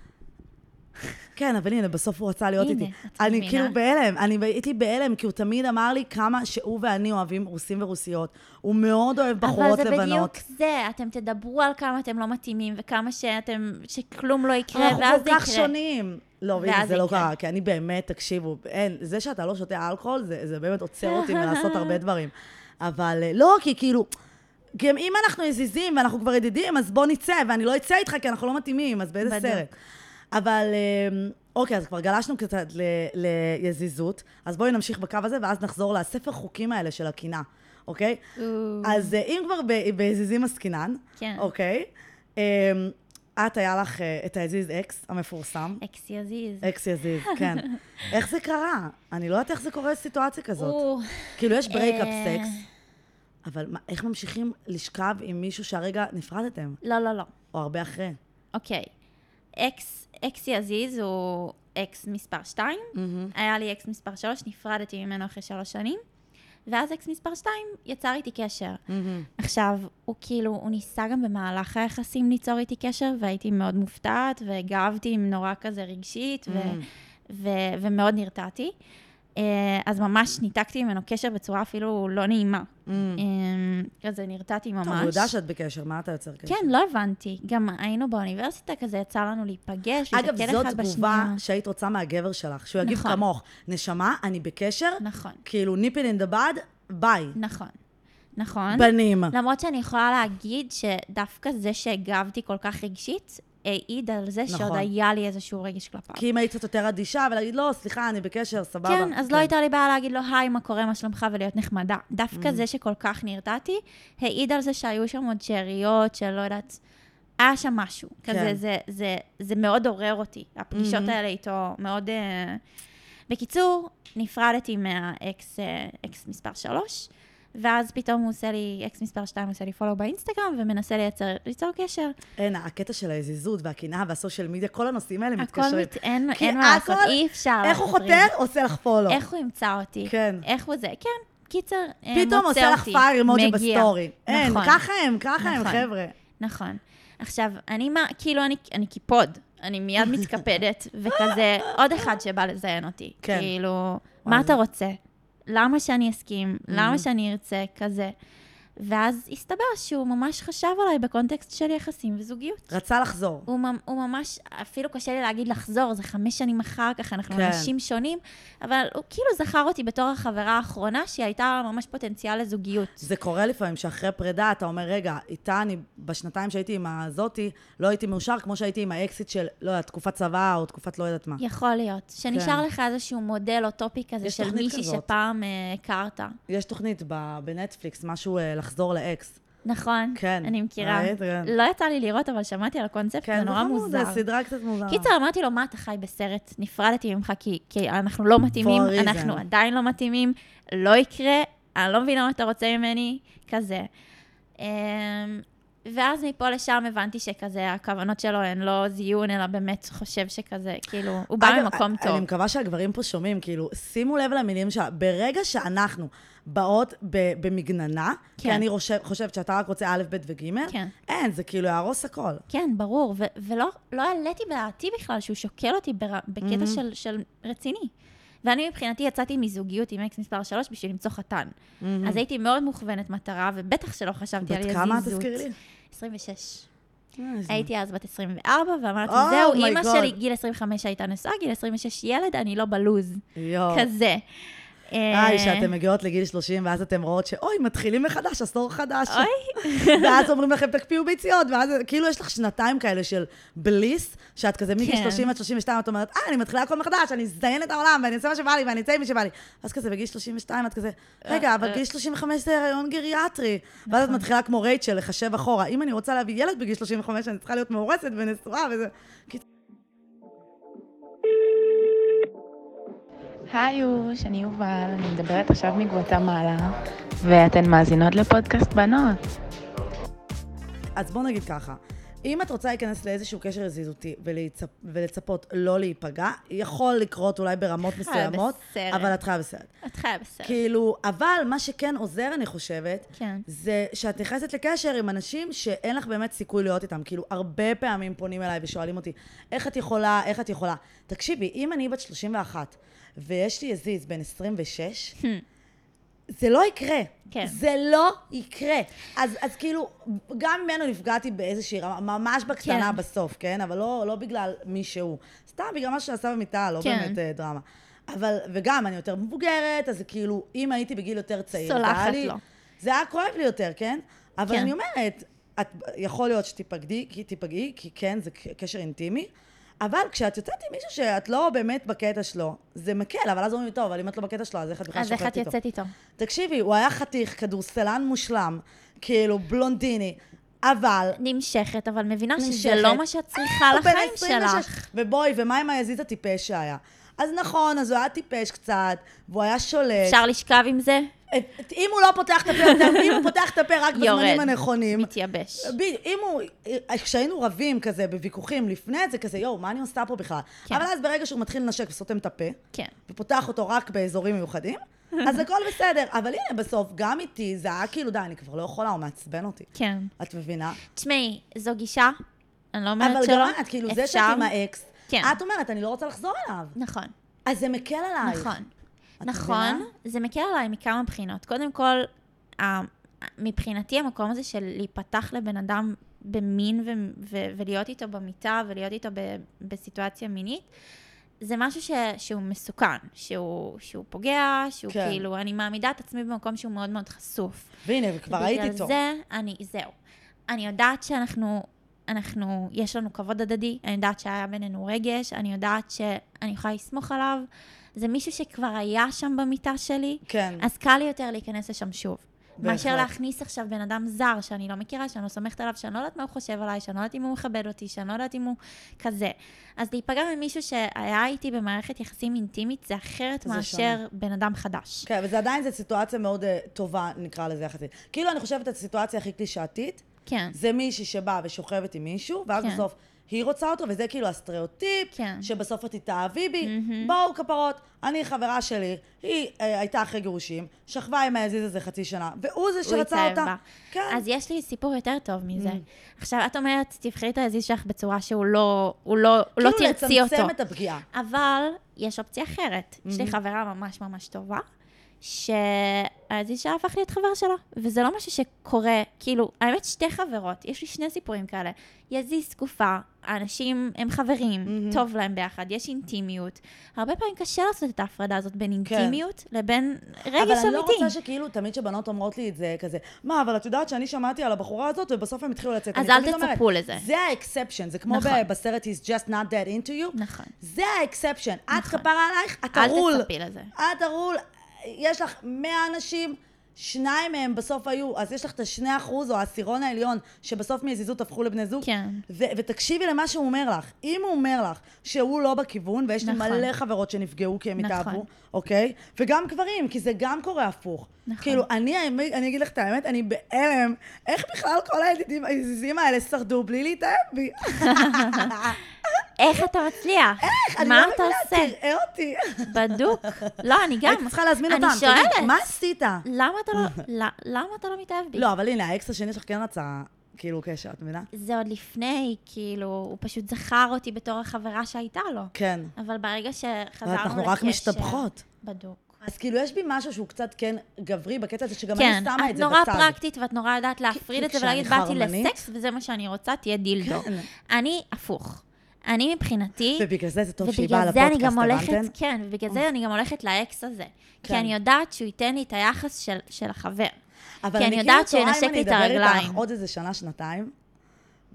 כן, אבל הנה, בסוף הוא רצה להיות הנה, איתי. אני מבינה? כאילו בהלם, אני הייתי בהלם, כי הוא תמיד אמר לי כמה שהוא ואני אוהבים רוסים ורוסיות. הוא מאוד אוהב בחורות אבל זה לבנות. בדיוק זה, אתם תדברו על כמה אתם לא מתאימים, וכמה שאתם, שכלום לא יקרה, אנחנו ואז כל זה כך יקרה. שונים. לא, הנה, ואז זה לא. קרה, כי אני באמת, תקשיבו, אין, זה שאתה לא שותה אלכוהול, זה, זה באמת עוצר אותי מלעשות הרבה דברים. אבל אה, לא, כי כאילו, גם אם אנחנו עזיזים ואנחנו כבר ידידים, אז בוא נצא, ואני לא אצא איתך כי אנחנו לא מתאימים, אז באיזה בדיוק. סרט? אבל, אה, אוקיי, אז כבר גלשנו קצת ל- ליזיזות, אז בואי נמשיך בקו הזה, ואז נחזור לספר חוקים האלה של הקינה, אוקיי? אז אה, אם כבר ב- בעזיזים עסקינן, כן. אוקיי, אה, את, היה לך אה, את היזיז אקס המפורסם. אקסי יזיז. אקס יזיז, כן. איך זה קרה? אני לא יודעת איך זה קורה סיטואציה כזאת. כאילו, יש breakup אה. סקס, אבל מה, איך ממשיכים לשכב עם מישהו שהרגע נפרדתם? לא, לא, לא. או הרבה אחרי? אוקיי. אקס, אקסי יזיז הוא אקס מספר 2, היה לי אקס מספר 3, נפרדתי ממנו אחרי שלוש שנים, ואז אקס מספר 2 יצר איתי קשר. עכשיו, הוא כאילו, הוא ניסה גם במהלך היחסים ליצור איתי קשר, והייתי מאוד מופתעת, והגבתי נורא כזה רגשית, ו- ו- ומאוד נרתעתי. אה, אז ממש ניתקתי ממנו קשר בצורה אפילו לא נעימה. אה, כזה נרתעתי ממש. טוב, הוא יודע שאת בקשר, מה אתה יוצר קשר? כן, לא הבנתי. גם היינו באוניברסיטה כזה, יצא לנו להיפגש, אגב, זאת תגובה. שהיית רוצה מהגבר שלך, שהוא יגיד נכון. כמוך, נשמה, אני בקשר, נכון, כאילו ניפין אין דה בד, ביי. נכון. נכון. בנים. למרות שאני יכולה להגיד שדווקא זה שהגבתי כל כך רגשית, העיד על זה נכון. שעוד היה לי איזשהו רגש כלפיו. כי אם היית קצת יותר אדישה ולהגיד, לא, סליחה, אני בקשר, סבבה. כן, אז לא הייתה לי בעיה להגיד לו, היי, מה קורה, מה שלומך, ולהיות נחמדה. דווקא זה שכל כך נרתעתי, העיד על זה שהיו שם עוד שאריות, שלא יודעת, היה שם משהו. כן. כזה, זה, זה, זה מאוד עורר אותי, הפגישות האלה איתו, מאוד... אה, בקיצור, נפרדתי מהאקס אקס מספר 3, ואז פתאום הוא עושה לי, אקס מספר 2 עושה לי follow באינסטגרם, ומנסה לייצר, ליצור קשר. אין, הקטע של היזיזות והקנאה וה social media, כל הנושאים האלה הכל מתקשרים. מת... אין, אין מה לעשות, הכל- אי אפשר. איך הוא חותר? עושה לך follow. איך הוא ימצא אותי. כן. איך הוא זה, כן. קיצר, אה, פתאום מוצא עושה לך אותי, fire emoji. ב story. אין, נכון, ככה הם, ככה הם, נכון. חבר'ה. נכון. עכשיו, אני מה, כאילו, אני, אני קיפוד. אני מיד מתקפדת, וכזה, עוד אחד שבא לזיין אותי. כן. כאילו, מה אתה רוצה? למה שאני אסכים? למה שאני ארצה? כזה. ואז הסתבר שהוא ממש חשב עליי בקונטקסט של יחסים וזוגיות. רצה לחזור. הוא, הוא ממש, אפילו קשה לי להגיד לחזור, זה חמש שנים אחר כך, אנחנו כן. אנשים שונים, אבל הוא כאילו זכר אותי בתור החברה האחרונה, שהיא הייתה ממש פוטנציאל לזוגיות. זה קורה לפעמים שאחרי פרידה אתה אומר, רגע, איתה אני, בשנתיים שהייתי עם הזאתי, לא הייתי מאושר כמו שהייתי עם האקסיט של, לא יודעת, תקופת צבא או תקופת לא יודעת מה. יכול להיות. שנשאר כן. לך איזשהו מודל אוטופי כזה יש של מישהי כזאת. שפעם אה, הכרת. יש תוכנית בנטפליקס, משהו אה, לחזור לאקס. נכון, כן. אני מכירה. ראית? כן. לא יצא לי לראות, אבל שמעתי על הקונספט, כן, זה נורא חמוד, מוזר. זה סדרה קצת מוזרה. קיצר, אמרתי לו, מה אתה חי בסרט? נפרדתי ממך כי, כי אנחנו לא מתאימים. אנחנו עדיין לא מתאימים, לא יקרה, אני לא מבינה מה אתה רוצה ממני, כזה. אמ, ואז מפה לשם הבנתי שכזה, הכוונות שלו הן לא זיון, אלא באמת חושב שכזה, כאילו, הוא בא ממקום טוב. אני מקווה שהגברים פה שומעים, כאילו, שימו לב למילים שלה. ברגע שאנחנו באות ב- במגננה, כי כן. אני חושב, חושבת שאתה רק רוצה א', ב' וג', כן. אין, זה כאילו יהרוס הכל. כן, ברור, ו- ולא לא העליתי בדעתי בכלל שהוא שוקל אותי בר- בקטע Mm-hmm. של, של רציני. ואני מבחינתי יצאתי מזוגיות עם אקס מספר 3 בשביל למצוא חתן. אז הייתי מאוד מוכוונת מטרה, ובטח שלא חשבתי על Mm-hmm. בת יזיזות. כמה את תזכירי לי? 26. אה, הייתי אז בת 24, ואמרתי, Oh זהו, אימא. שלי גיל 25 הייתה נשואה, גיל 26 ילד, אני לא בלוז. כזה. היי, שאתם מגיעות לגיל 30, ואז אתם רואות שאוי, מתחילים מחדש, עשור חדש. אוי, ואז אומרים לכם, תקפיאו ביציות, ואז כאילו יש לך שנתיים כאלה של בליס, שאת כזה מגיל כן. 30 עד 32, את אומרת, אה, אני מתחילה הכל מחדש, אני אזדיין את העולם, ואני אעשה מה שבא לי, ואני אצא עם מי שבא לי. אז כזה בגיל 32 את כזה, רגע, אבל גיל 35 זה הריון גריאטרי. ואז את מתחילה כמו רייצ'ל לחשב אחורה. אם אני רוצה להביא ילד בגיל 35, אני צריכה להיות מאורסת ונשואה וזה... היי יוש, אני יובל, אני מדברת עכשיו מגואטמלה, ואתן מאזינות לפודקאסט בנות. אז בוא נגיד ככה, אם את רוצה להיכנס לאיזשהו קשר זיזותי ולצפ... ולצפות לא להיפגע, יכול לקרות אולי ברמות מסוימות, בסרט. אבל את חיה בסרט. את חיה בסרט. כאילו, אבל מה שכן עוזר, אני חושבת, כן. זה שאת נכנסת לקשר עם אנשים שאין לך באמת סיכוי להיות איתם. כאילו, הרבה פעמים פונים אליי ושואלים אותי, איך את יכולה, איך את יכולה? תקשיבי, אם אני בת 31 ויש לי עזיז בן 26, זה לא יקרה. כן. זה לא יקרה. אז, אז כאילו, גם ממנו נפגעתי באיזושהי רמה, ממש בקטנה כן. בסוף, כן? אבל לא, לא בגלל מי שהוא. סתם בגלל מה שעשה במיטה, לא כן. באמת אה, דרמה. אבל, וגם, אני יותר מבוגרת, אז כאילו, אם הייתי בגיל יותר צעיר, סולחת. לו. זה היה כואב לי יותר, כן? אבל כן. אני אומרת, את, יכול להיות שתיפגעי, כי תיפגעי, כי כן, זה קשר אינטימי, אבל כשאת יוצאת עם מישהו שאת לא באמת בקטע שלו, זה מקל, אבל אז אומרים לי, טוב, אבל אם את לא בקטע שלו, אז איך את בכלל אז איך את שוכבת איתו? יוצאת איתו? תקשיבי, הוא היה חתיך, כדורסלן מושלם, כאילו בלונדיני, אבל... נמשכת, אבל מבינה שזה נמשכת. לא מה שאת צריכה לחיים 26. שלך. ובואי, ומה עם היזיד הטיפש שהיה? אז נכון, אז הוא היה טיפש קצת, והוא היה שולט. אפשר לשכב עם זה? את- אם הוא לא פותח את הפה אם הוא פותח את הפה רק בזמנים יורד. הנכונים. מתייבש. ב- אם הוא, כשהיינו רבים כזה בוויכוחים לפני זה, כזה, יואו, מה אני עושה פה בכלל? כן. אבל אז ברגע שהוא מתחיל לנשק וסותם את הפה, כן. ופותח אותו רק באזורים מיוחדים, אז הכל בסדר. אבל הנה, בסוף, גם איתי, זה היה כאילו, די, אני כבר לא יכולה, הוא מעצבן אותי. כן. את מבינה? תשמעי, זו גישה, אני לא אומרת אבל שלא. גם את, כאילו, זה שאת עם האקס, כן. את אומרת, אני לא רוצה לחזור אליו. נכון. אז זה מקל עלייך. נכון. נכון? זה מקל עליי מכמה בחינות. קודם כל, מבחינתי המקום הזה של להיפתח לבן אדם במין ו- ו- ולהיות איתו במיטה ולהיות איתו ב- בסיטואציה מינית, זה משהו ש- שהוא מסוכן, שהוא, שהוא פוגע, שהוא כן. כאילו, אני מעמידה את עצמי במקום שהוא מאוד מאוד חשוף. והנה, וכבר הייתי איתו. בגלל זה, אני, זהו. אני יודעת שאנחנו, אנחנו, יש לנו כבוד הדדי, אני יודעת שהיה בינינו רגש, אני יודעת שאני יכולה לסמוך עליו. זה מישהו שכבר היה שם במיטה שלי, כן. אז קל לי יותר להיכנס לשם שוב. מאשר. להכניס עכשיו בן אדם זר שאני לא מכירה, שאני לא סומכת עליו, שאני לא יודעת מה הוא חושב עליי, שאני לא יודעת אם הוא מכבד אותי, שאני לא יודעת אם הוא כזה. אז להיפגע ממישהו שהיה איתי במערכת יחסים אינטימית, זה אחרת זה מאשר שונה. בן אדם חדש. כן, וזה עדיין, זו סיטואציה מאוד uh, טובה, נקרא לזה יחסית. כאילו, אני חושבת, הסיטואציה הכי קלישאתית, כן. זה מישהי שבאה ושוכבת עם מישהו, ואז כן. בסוף היא רוצה אותו, וזה כאילו הסטריאוטיפ, כן. שבסוף את תתאהבי בי. בואו, כפרות, אני חברה שלי, היא אה, הייתה אחרי גירושים, שכבה עם העזיז הזה חצי שנה, והוא זה שרצה אותה. בה. כן. אז יש לי סיפור יותר טוב מזה. Mm. עכשיו, את אומרת, תבחרי את העזיז שלך בצורה שהוא לא, הוא לא, לא כאילו תרצי אותו. לצמצם את הפגיעה. אבל יש אופציה אחרת. יש Mm-hmm. לי חברה ממש ממש טובה, שהעזיז שלה הפך להיות חבר שלו, וזה לא משהו שקורה, כאילו, האמת שתי חברות, יש לי שני סיפורים כאלה. יזיז תקופה, האנשים הם חברים, Mhm. טוב להם ביחד, יש אינטימיות. הרבה פעמים קשה לעשות את ההפרדה הזאת בין כן. אינטימיות לבין רגש אבל אמיתי. אני לא רוצה שכאילו, תמיד שבנות אומרות לי את זה כזה, מה, אבל את יודעת שאני שמעתי על הבחורה הזאת, ובסוף הם התחילו לצאת. אז אל תמיד אומרת, תצפו לזה. זה ה exception, זה כמו נכון. בסרט He's just not that into you. נכון. זה ה exception. את נכון. כפרה עלייך, את על ה roll. תצפי לזה. את על ה roll. יש לך 100 אנשים, שניים מהם בסוף היו, אז יש לך את השני אחוז, או העשירון העליון, שבסוף מיזיזות הפכו לבני זוג. כן. ו- ותקשיבי למה שהוא אומר לך. אם הוא אומר לך שהוא לא בכיוון, ויש לי נכון. מלא חברות שנפגעו כי הם נכון. התאהבו, אוקיי? וגם גברים, כי זה גם קורה הפוך. נכון. כאילו, אני, האמת- אני אגיד לך את האמת, אני בהלם, איך בכלל כל הידידים היזיזים האלה שרדו בלי להתאהב בי? איך אתה מצליח? אני מה לא אתה מבינה, עושה? תראה אותי. בדוק. לא, אני גם. היית צריכה להזמין אני אותם. תגיד, שואלת. מה עשית? למה אתה לא, למה אתה לא מתאהב בי? לא, אבל הנה, האקס השני שלך כן רצה, כאילו, קשר, את מבינה? זה עוד לפני, כאילו, הוא פשוט זכר אותי בתור החברה שהייתה לו. כן. אבל ברגע שחזרנו לקשר... אנחנו רק משתבחות. בדוק. אז כאילו, יש בי משהו שהוא קצת כן גברי בקטע הזה, שגם כן, אני שמה את את זה נורא בצד. פרקטית ואת נורא יודעת להפריד את זה ולהגיד, באתי לסקס וזה מה שאני רוצה, תהיה דילדו. כן. אני הפוך. אני מבחינתי... ובגלל זה זה טוב שהיא באה אני לפודקאסט, הבנתן? כן, ובגלל זה אני גם הולכת לאקס הזה. כי כן. אני יודעת שהוא ייתן לי את היחס של, של החבר. אבל כי אני כאילו יודעת שהוא תוהה אם ינשק לי את אני אדבר הרגליים. איתך עוד איזה שנה, שנתיים,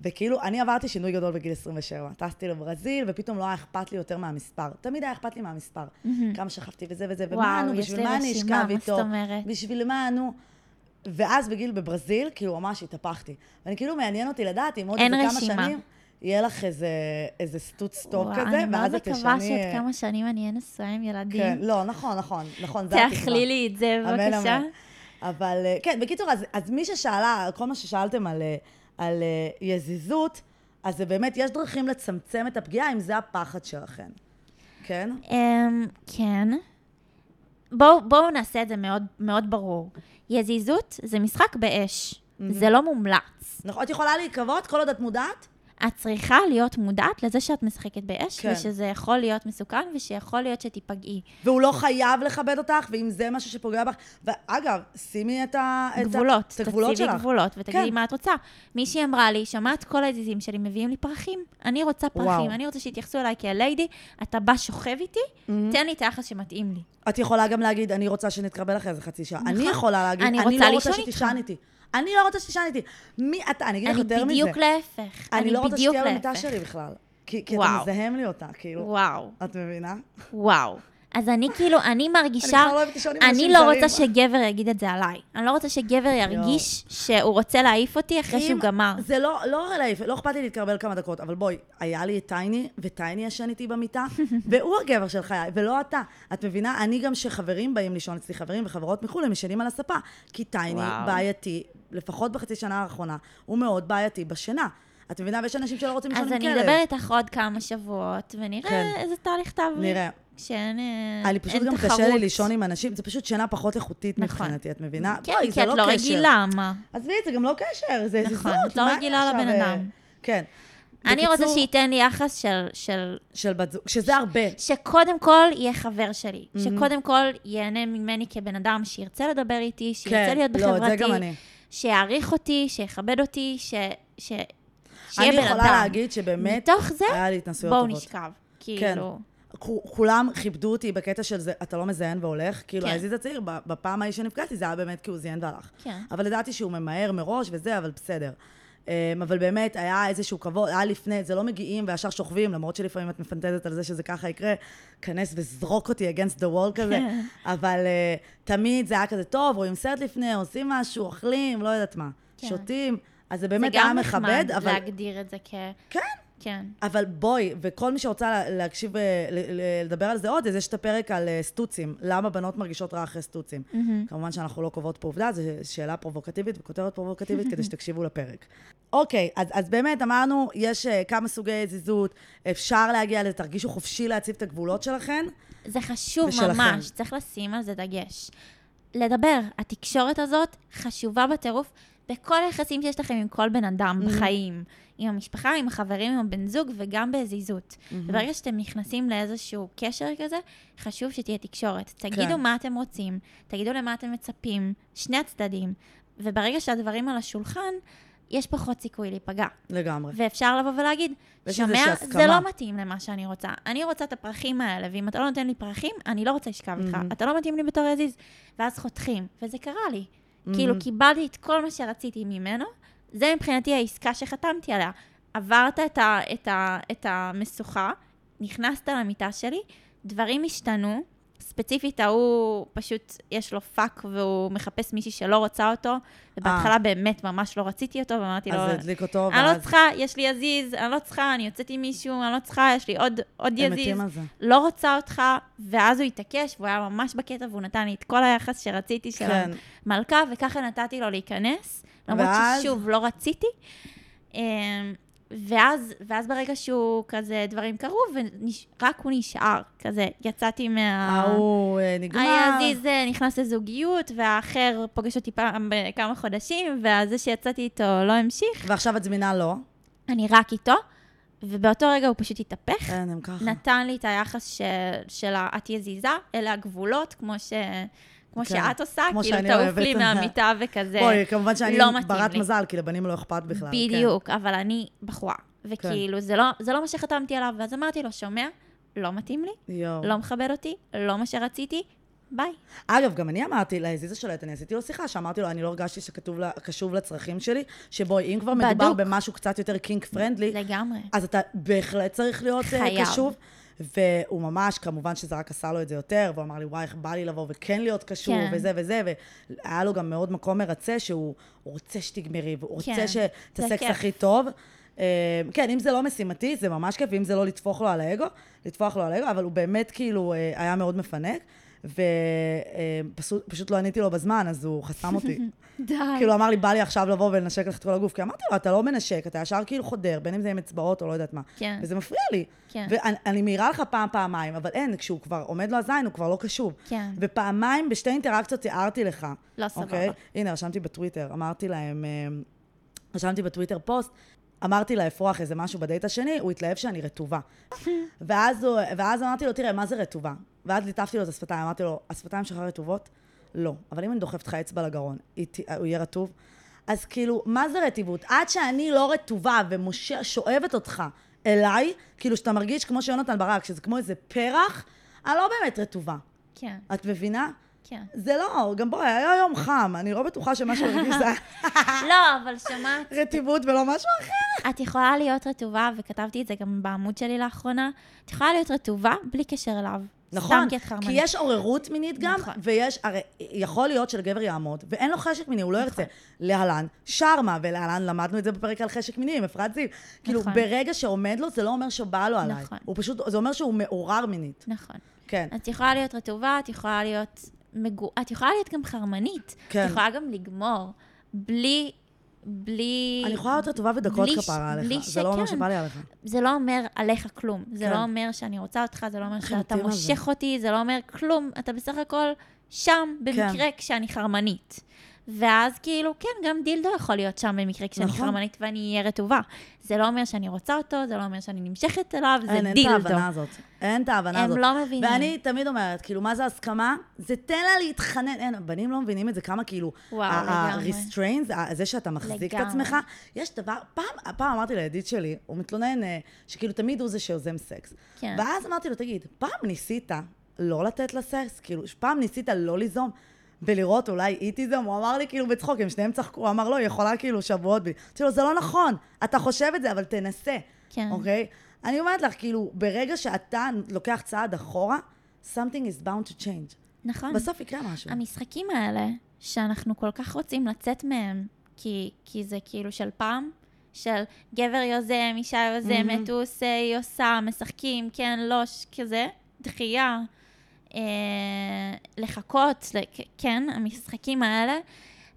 וכאילו, אני עברתי שינוי גדול בגיל 27. טסתי לברזיל, ופתאום לא היה אכפת לי יותר מהמספר. תמיד היה אכפת לי מהמספר. כמה שכבתי וזה וזה, ומה נו, בשביל מה אני אשכב איתו? בשביל מה נו? ואז בגיל בברזיל, כאילו ממש התהפכתי. ואני כאילו, מעניין אותי לדעת אם עוד אין איזה כמה רשימה. יהיה לך איזה, איזה סטוץ טוב וואו, כזה, אני מאוד ואז את מקווה תשני... שעוד כמה שנים אני אהיה נשואה עם ילדים. כן, לא, נכון, נכון, נכון, זה התקווה. תאכלי לי את זה, בבקשה. אמן. אבל אה, כן, בקיצור, אז, אז מי ששאלה, כל מה ששאלתם על, אה, על אה, יזיזות, אז זה באמת, יש דרכים לצמצם את הפגיעה, אם זה הפחד שלכם. כן? אמ, כן. בואו בואו נעשה את זה מאוד, מאוד ברור. יזיזות זה משחק באש. זה לא מומלץ. נכון, את יכולה להיקוות כל עוד את מודעת? את צריכה להיות מודעת לזה שאת משחקת באש, כן. ושזה יכול להיות מסוכן, ושיכול להיות שתיפגעי. והוא לא חייב לכבד אותך, ואם זה משהו שפוגע בך... ואגב, שימי את, ה, גבולות, את הגבולות תציבי שלך. גבולות, ותגידי כן. מה את רוצה. מישהי אמרה לי, שמעת כל העזיזים שלי מביאים לי פרחים, אני רוצה פרחים, וואו. אני רוצה שיתייחסו אליי כאל ליידי, אתה בא שוכב איתי, תן לי את היחס שמתאים לי. את יכולה גם להגיד, אני רוצה שנתקבל אחרי איזה חצי שעה. נכון. אני יכולה להגיד, אני אני, רוצה לא רוצה שתישן. איתי. אני לא רוצה שתישן איתי. מי אתה? אני אגיד לך אני יותר מזה. בדיוק להפך. אני לא רוצה שתהיה במיטה. שלי בכלל. כי, כי אתה. מזהם לי אותה, כאילו. וואו, את מבינה? וואו. אז אני כאילו, אני מרגישה, לא אני לא זרים. רוצה שגבר יגיד את זה עליי. אני לא רוצה שגבר ירגיש שהוא רוצה להעיף אותי אחרי שהוא גמר. זה לא, לא להעיף, לא אכפת לי להתקרבל כמה דקות, אבל בואי, היה לי את טייני, וטייני ישן איתי במיטה, והוא הגבר של חיי, ולא אתה. את מבינה? אני גם שחברים באים לישון אצלי, חברים וחברות מחו"ל, הם ישנים על הספה. כי טייני. בעייתי, לפחות בחצי שנה האחרונה, הוא מאוד בעייתי בשינה. את מבינה? ויש אנשים שלא רוצים לישון אז עם אני כלב. אדבר איתך עוד כמה שבועות, ונראה כן. איזה תהליך תעברי. נראה. כשאין אה, אני פשוט אין גם תחרות. קשה לי לישון עם אנשים, זה פשוט שינה פחות איכותית נכון. מבחינתי, את מבינה? כן, כי את לא קשר. רגילה, מה? עזבי, זה גם לא קשר, זה נכון, זיזות. את לא רגילה לבן אה, אדם. כן. אני רוצה שייתן לי יחס של, של... של בת זוג, שזה הרבה. שקודם כל יהיה חבר שלי. שקודם כל ייהנה ממני כבן אדם, שירצה לדבר איתי, שירצה להיות לא, זה בחברתי. גם אני. שיעריך אותי, שיכבד אותי, ש... ש... שיהיה אני בן אדם. יכולה להגיד שבאמת, מתוך זה, היה לי התנסויות בואו. נשכב. כן. כאילו... כ- כולם כיבדו אותי בקטע של זה, אתה לא מזיין והולך. כאילו, כן. העזיז הצעיר, בפעם ההיא שנפגעתי, זה היה באמת כי הוא זיין והלך. כן. אבל ידעתי שהוא ממהר מראש וזה, אבל בסדר. אמ, אבל באמת, היה איזשהו כבוד, היה לפני, זה לא מגיעים וישר שוכבים, למרות שלפעמים את מפנטזת על זה שזה ככה יקרה, כנס וזרוק אותי against the wall כזה. כן. אבל uh, תמיד זה היה כזה, טוב, רואים סרט לפני, עושים משהו, אוכלים, לא יודעת מה. כן. שותים. אז זה זה באמת היה גם מכבד, נחמד אבל... להגדיר את זה כ... כן. כן. אבל בואי, וכל מי שרוצה לה- להקשיב, אה, לדבר על זה עוד, אז יש את הפרק על אה, סטוצים. למה בנות מרגישות רע אחרי סטוצים. כמובן שאנחנו לא קובעות פה עובדה, זו שאלה פרובוקטיבית וכותרת פרובוקטיבית כדי שתקשיבו לפרק. אוקיי, אז, אז באמת אמרנו, יש אה, כמה סוגי זיזות, אפשר להגיע לזה, תרגישו חופשי להציב את הגבולות שלכן. זה חשוב ושלכם. ממש, צריך לשים על זה דגש. לדבר, התקשורת הזאת חשובה בטירוף, בכל היחסים שיש לכם עם כל בן אדם בחיים, עם המשפחה, עם החברים, עם הבן זוג, וגם בזיזות. וברגע שאתם נכנסים לאיזשהו קשר כזה, חשוב שתהיה תקשורת. תגידו כן. מה אתם רוצים, תגידו למה אתם מצפים, שני הצדדים. וברגע שהדברים על השולחן, יש פחות סיכוי להיפגע. לגמרי. ואפשר לבוא ולהגיד, שומע, זה הסכמה." לא מתאים למה שאני רוצה. אני רוצה את הפרחים האלה, ואם אתה לא נותן לי פרחים, אני לא רוצה לשכב איתך. אתה לא מתאים לי בתור עזיז. ואז חותכים, וזה קרה לי. כאילו, קיבלתי את כל מה שרציתי ממנו, זה מבחינתי העסקה שחתמתי עליה. עברת את, ה, את, ה, את המשוכה, נכנסת למיטה שלי, דברים השתנו. ספציפית, ההוא פשוט, יש לו פאק והוא מחפש מישהי שלא רוצה אותו, ובהתחלה באמת ממש לא רציתי אותו, ואמרתי לו, אז הדליק אותו, אני לא צריכה, יש לי יזיז, אני לא צריכה, אני יוצאת עם מישהו, אני לא צריכה, יש לי עוד, עוד יזיז. לא רוצה אותך, ואז הוא התעקש, והוא היה ממש בקטע, והוא נתן לי את כל היחס שרציתי של כן. המלכה, וככה נתתי לו להיכנס, למרות ואז? ששוב, לא רציתי. ואז, ואז ברגע שהוא כזה, דברים קרו, ורק הוא נשאר, כזה, יצאתי מה... ההוא אה, נגמר. העזיז אה, נכנס לזוגיות, והאחר פוגש אותי פעם בכמה חודשים, והזה שיצאתי איתו לא המשיך. ועכשיו את זמינה לו. אני רק איתו, ובאותו רגע הוא פשוט התהפך. כן, הם ככה. נתן לי את היחס. של ה- את יזיזה, אלה הגבולות, כמו, ש... כמו כן. שאת עושה, כמו כאילו תעוף. לי מהמיטה וכזה. בואי, כמובן שאני לא ברת לי. מזל, כי לבנים לא אכפת בכלל. כן. בדיוק, אבל אני בחורה. וכאילו, זה, לא, זה לא מה שחתמתי עליו, ואז אמרתי לו, שומע? לא מתאים לי, יואו. לא מכבד אותי, לא מה שרציתי, ביי. אגב, גם אני אמרתי לעזיזה שלט, אני עשיתי לו שיחה, שאמרתי לו, אני לא הרגשתי שכתוב לה, קשוב לצרכים שלי, שבואי, אם כבר מדובר בדוק. במשהו קצת יותר קינק פרנדלי, לגמרי. אז אתה בהחלט צריך להיות אה, חייב. קשוב. והוא ממש, כמובן שזה רק עשה לו את זה יותר, והוא אמר לי, וואי, איך בא לי לבוא וכן להיות קשוב, כן. וזה וזה, והיה לו גם מאוד מקום מרצה, שהוא הוא רוצה שתגמרי, והוא רוצה כן, שאת זה הסקס. הכי טוב. אה, כן, אם זה לא משימתי, זה ממש כיף, ואם זה לא לטפוח לו על האגו, לטפוח לו על האגו, אבל הוא באמת כאילו אה, היה מאוד מפנק, ופשוט לא עניתי לו בזמן, אז הוא חסם אותי. די. כאילו, אמר לי, בא לי עכשיו לבוא ולנשק לך את כל הגוף, כי אמרתי לו, אתה לא מנשק, אתה ישר כאילו חודר, בין אם זה עם אצבעות או לא יודעת מה. כן. וזה מפריע לי. כן. ואני מעירה לך פעם, פעמיים, אבל אין, כשהוא כבר עומד לו הזין, הוא כבר לא קשוב. כן. ופעמיים, בשתי אינטראקציות הערתי לך. לא סבבה. אוקיי? הנה, רשמתי בטוויטר, אמרתי להם, אה, רשמתי בטוויטר פוסט, אמרתי לאפרוח איזה משהו בדייט השני, הוא התלהב שאני רטובה. ואז, הוא, ואז אמרתי לו, תראה, מה זה רטובה? ואז ליטפתי לו את השפתיים, אמרתי לו, השפתיים שלך רטובות? לא. אבל אם אני דוחפת לך אצבע לגרון, הוא יהיה רטוב? אז כאילו, מה זה רטיבות? עד שאני לא רטובה ושואבת אותך אליי, כאילו שאתה מרגיש כמו שיונתן ברק, שזה כמו איזה פרח, אני לא באמת רטובה. כן, את מבינה? כן. זה לא, גם בואי, היה יום חם, אני לא בטוחה שמה שהוא הרגיש זה לא, אבל שמעת, רטיבות ולא משהו אחר. את יכולה להיות רטובה, וכתבתי את זה גם בעמוד שלי לאחרונה, את יכולה להיות רטובה בלי קשר אליו. נכון, כי יש עוררות מינית גם, נכון. ויש, הרי יכול להיות שלגבר יעמוד, ואין לו חשק מיני, הוא לא ירצה. להלן, שרמה, ולהלן למדנו את זה בפרק על חשק מיני עם אפרת זיו. כאילו, נכון. ברגע שעומד לו, זה לא אומר שבא לו עליי. נכון. הוא פשוט, זה אומר שהוא מעורר מינית. נכון. כן. את יכולה להיות רטובה, את יכולה להיות מגו... את יכולה להיות גם חרמנית. כן. את יכולה גם לגמור, בלי... בלי... אני יכולה להיות רטובה ש- כפרה בלי עליך, זה לא אומר. שבא לי עליך. זה לא אומר עליך כלום. זה כן. לא אומר שאני רוצה אותך, זה לא אומר שאתה על זה. מושך אותי, זה לא אומר כלום. אתה בסך הכל שם, במקרה כן. כשאני חרמנית. ואז כאילו, כן, גם דילדו יכול להיות שם במקרה כשאני נכון. חרמנית ואני אהיה רטובה. זה לא אומר שאני רוצה אותו, זה לא אומר שאני נמשכת אליו, זה אין, אין את דילדו. ההבנה הזאת. אין את ההבנה הם הזאת. לא מבינים. ואני תמיד אומרת, כאילו, מה זה הסכמה? זה תן לה להתחנן. אין, הבנים לא מבינים את זה, כמה כאילו... וואו, לגמרי. ה-restraints, זה שאתה מחזיק את לגמרי. עצמך. יש דבר, פעם, פעם אמרתי לידיד שלי, הוא מתלונן אה, שכאילו תמיד הוא זה שיוזם סקס. כן. ואז אמרתי לו, תגיד, פעם ניסית לא לתת לה סקס? כאילו, פעם ניסית לא ליזום? ולראות אולי היא תיזום, הוא אמר לי כאילו בצחוק, הם שניהם צחקו, הוא אמר, לא, היא יכולה כאילו שבועות בלי. אמרתי לו, זה לא נכון, אתה חושב את זה, אבל תנסה, כן. אוקיי? אני אומרת לך, כאילו, ברגע שאתה לוקח צעד אחורה, something is bound to change. נכון. בסוף יקרה משהו. המשחקים האלה, שאנחנו כל כך רוצים לצאת מהם, כי, כי זה כאילו של פעם, של גבר יוזם, אישה יוזמת, הוא עושה, היא עושה, משחקים, כן, לא, כזה, דחייה, לחכות, לכ- כן, המשחקים האלה,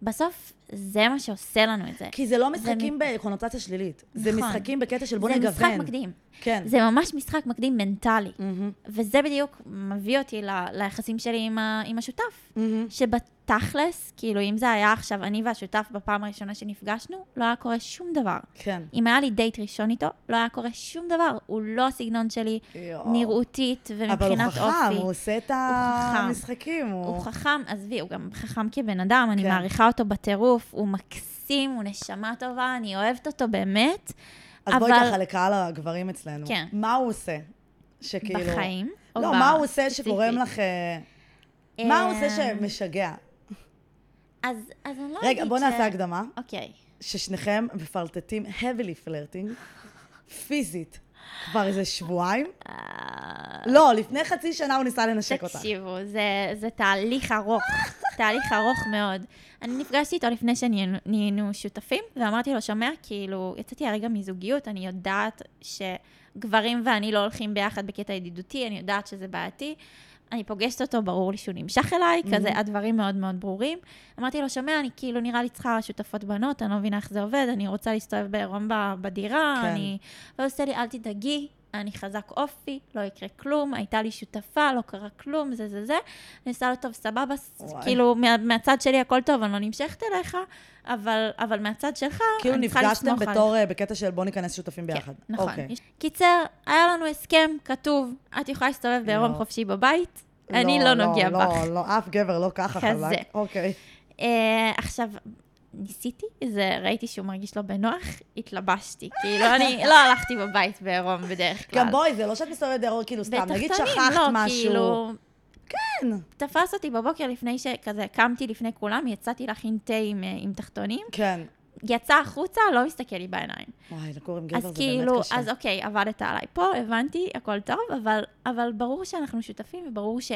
בסוף זה מה שעושה לנו את זה. כי זה לא זה משחקים מ- בקונוטציה שלילית. זה נכון. משחקים בקטע של בוא זה נגוון. משחק מקדים. כן. זה ממש משחק מקדים מנטלי. מהמם, וזה בדיוק מביא אותי ל- ליחסים שלי עם, ה- עם השותף. מהמם. שבתכלס, כאילו, אם זה היה עכשיו אני והשותף בפעם הראשונה שנפגשנו, לא היה קורה שום דבר. כן. אם היה לי דייט ראשון איתו, לא היה קורה שום דבר. הוא לא הסגנון שלי, יואו. נראותית אבל הוא ומבחינת חכם, אופי. הוא עושה את. המשחקים. הוא חכם, עזבי, הוא גם חכם כבן אדם, אני כן. מעריכה אותו בטירוף, הוא מקסים, הוא נשמה טובה, אני אוהבת אותו באמת. אז בואי אבל- ככה לקהל הגברים אצלנו. כן. מה הוא עושה? שכאילו... בחיים. או לא, מה הוא עושה? שגורם לך... אה, מה הוא עושה אמ, שמשגע? אז, אז אני לא רגע, אגיד בוא ש... נעשה הקדמה. אוקיי. ששניכם מפלרטטים heavily flirting, פיזית, כבר איזה שבועיים. אה, לא, לפני חצי שנה הוא ניסה לנשק אותך. תקשיבו, זה, זה תהליך ארוך, תהליך ארוך מאוד. אני נפגשתי איתו לפני שנהיינו שותפים, ואמרתי לו, שומע, כאילו, יצאתי הרגע מזוגיות, אני יודעת שגברים ואני לא הולכים ביחד בקטע ידידותי, אני יודעת שזה בעייתי. אני פוגשת אותו, ברור לי שהוא נמשך אליי, Mm-hmm. כזה, הדברים מאוד מאוד ברורים. אמרתי לו, שומע, אני כאילו, נראה לי צריכה שותפות בנות, אני לא מבינה איך זה עובד, אני רוצה להסתובב בעירום בדירה, כן. אני... והוא עושה לי, אל תדאגי, אני חזק אופי, לא יקרה כלום, הייתה לי שותפה, לא קרה כלום, זה זה זה. אני עושה לו, טוב, סבבה, וואי. כאילו, מה, מהצד שלי הכל טוב, אני לא נמשכת אליך, אבל, אבל מהצד שלך, כאילו אני צריכה נפגשתם לסמוך בתור, אה, בקטע של בוא ניכנס שותפים ביחד. כן, נכון. אוקיי. יש- קיצר, היה לנו הסכם כתוב, את יכולה להסתובב בעירום לא. חופשי בבית, אני לא נוגע לא, בך. לא, לא, אף גבר לא ככה כזה. חזק. אוקיי. אה, עכשיו, ניסיתי, זה, ראיתי שהוא מרגיש לא בנוח, התלבשתי. כאילו, אני לא הלכתי בבית בעירום בדרך כלל. גם בואי, זה לא שאת מסתובבת דרור, כאילו סתם, נגיד שכחת לא, משהו. כאילו... כן. תפס אותי בבוקר לפני שכזה קמתי לפני כולם, יצאתי להכין תה עם, אה, עם תחתונים, כן. יצא החוצה, לא מסתכל לי בעיניים. וואי, לגור עם גבר אז זה כאילו, באמת קשה. אז אוקיי, עבדת עליי פה, הבנתי, הכל טוב, אבל, אבל ברור שאנחנו שותפים, וברור ש,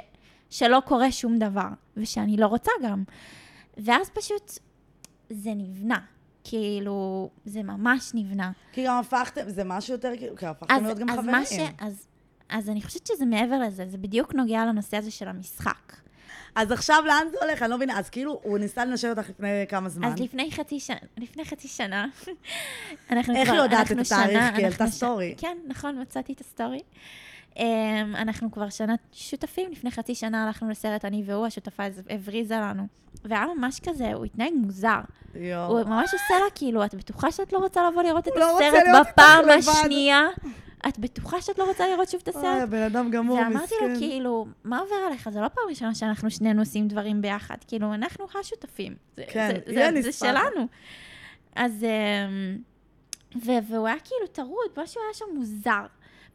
שלא קורה שום דבר, ושאני לא רוצה גם. ואז פשוט זה נבנה. כאילו, זה ממש נבנה. כי גם הפכתם, זה משהו יותר, כאילו, כי הפכתם להיות גם אז חברים. ש... אז, אז אני חושבת שזה מעבר לזה, זה בדיוק נוגע לנושא הזה של המשחק. אז עכשיו לאן זה הולך? אני לא מבינה. אז כאילו, הוא ניסה לנשק אותך לפני כמה זמן. אז לפני חצי שנה, לפני חצי שנה, אנחנו איך כבר, היא יודעת אנחנו את התאריך? כי העלתה story. כן, נכון, מצאתי את ה story. Um, אנחנו כבר שנה שותפים, לפני חצי שנה הלכנו לסרט, אני והוא, השותפה הבריזה לנו. והיה ממש כזה, הוא התנהג מוזר. יואו. הוא ממש עושה לה, כאילו, את בטוחה שאת לא רוצה לבוא לראות את לא הסרט בפעם לבד." השנייה? את בטוחה שאת לא רוצה לראות שוב את אוי, הסרט? הבן אדם גמור, מסכן. ואמרתי לו, כאילו, מה עובר עליך? זה לא פעם ראשונה שאנחנו שנינו עושים דברים ביחד. כאילו, אנחנו השותפים. כן, זה, יהיה זה, זה. שלנו. אז... אמ, ו- והוא היה כאילו טרוד, משהו היה שם מוזר.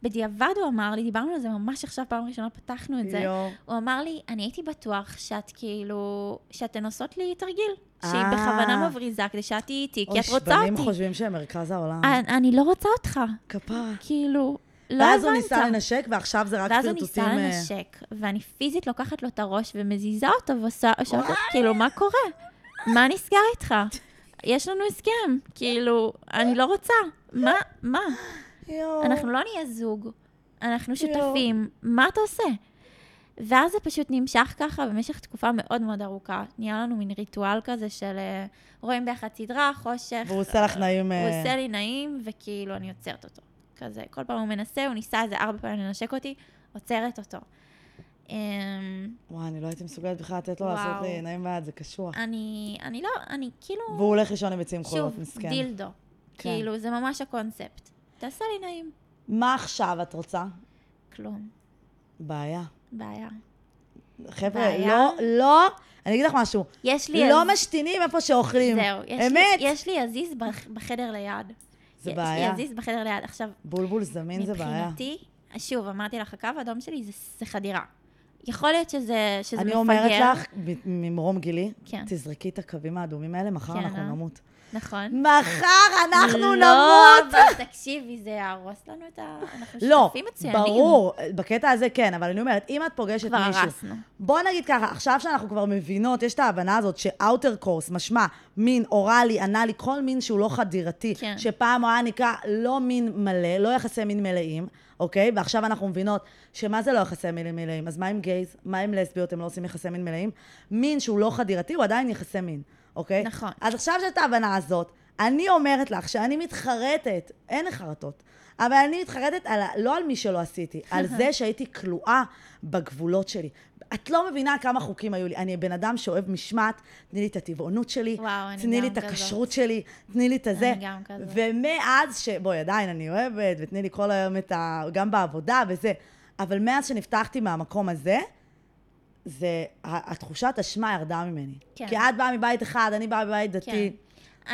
בדיעבד הוא אמר לי, דיברנו על זה ממש עכשיו, פעם ראשונה פתחנו את זה. הוא אמר לי, אני הייתי בטוח שאת כאילו, שאתן עושות לי תרגיל. שהיא אה. בכוונה מבריזה כדי שאת תהיי איתי, כי את אוי, רוצה שבנים אותי. חושבים שהם מרכז העולם. אני, אני לא רוצה אותך. כפרה. כאילו, לא הבנת. ואז הוא ניסה לנשק, ועכשיו זה רק ואז הוא פרטוטים... ניסה אה, לנשק, ואני פיזית לוקחת לו את הראש ומזיזה אותו ועושה, כאילו, מה קורה? מה נסגר איתך? יש לנו הסכם, כאילו, אני לא רוצה. מה, מה? יואו. אנחנו לא נהיה זוג, אנחנו שותפים, מה אתה עושה? ואז זה פשוט נמשך ככה במשך תקופה מאוד מאוד ארוכה. נהיה לנו מין ריטואל כזה של אה, רואים ביחד סדרה, חושך. והוא עושה לך נעים... הוא אה, עושה לי נעים, וכאילו אני עוצרת אותו. כזה, כל פעם הוא מנסה, הוא ניסה איזה ארבע פעמים לנשק אותי, עוצרת אותו. אמ, וואי, אני לא הייתי מסוגלת בכלל לתת לו. לעשות לי נעים בעד, זה קשוח. אני, אני לא, אני כאילו, והוא הולך לישון עם ביצים חולות, שוב, מסכן. דילדו. כן. כאילו, זה ממש הקונספט. תעשה לי נעים. מה עכשיו את רוצה? כלום. בעיה. בעיה. חבר'ה, בעיה? לא, לא, אני אגיד לך משהו. יש לי... לא עז- משתינים איפה שאוכלים. זהו, יש לי, אמת. יש לי עזיז בח- בחדר ליד. זה יש בעיה. לי עזיז בחדר ליד. עכשיו, בולבול זמין זה בעיה. מבחינתי, שוב, אמרתי לך, הקו האדום שלי זה, זה חדירה. יכול להיות שזה, שזה אני מפגר. אומרת לך, ממרום גילי, כן. תזרקי את הקווים האדומים האלה, מחר כן, אנחנו אה? נמות. נכון. מחר אנחנו לא, נמות! אבל תקשיבי, זה יהרוס לנו את ה... אנחנו לא, שותפים מצוינים. ברור, בקטע הזה כן, אבל אני אומרת, אם את פוגשת כבר מישהו... הרסנו. בוא נגיד ככה, עכשיו שאנחנו כבר מבינות, יש את ההבנה הזאת שאוטר קורס, משמע מין אוראלי, אנאלי, כל מין שהוא לא חדירתי, כן. שפעם הוא היה נקרא לא מין מלא, לא יחסי מין מלאים, אוקיי? ועכשיו אנחנו מבינות שמה זה לא יחסי מין מלאים? אז מה עם גייז? מה עם לסביות? הם לא עושים יחסי מין מלאים? מין שהוא לא חדירתי הוא עדיין יחסי מין, אוקיי? נכון. אז עכשיו שיש את ההבנה הזאת, אני אומרת לך שאני מתחרטת, אין לי חרטות, אבל אני מתחרטת על, לא על מי שלא עשיתי, על זה שהייתי כלואה בגבולות שלי. את לא מבינה כמה חוקים היו לי. אני בן אדם שאוהב משמעת, תני לי את הטבעונות שלי, וואו, תני לי את. הכשרות שלי, תני לי את הזה. אני גם כזאת. ומאז ש... בואי, עדיין אני אוהבת, ותני לי כל היום את ה... גם בעבודה וזה. אבל מאז שנפתחתי מהמקום הזה, זה... התחושת אשמה ירדה ממני. כן. כי את באה מבית אחד, אני באה מבית דתי. כן.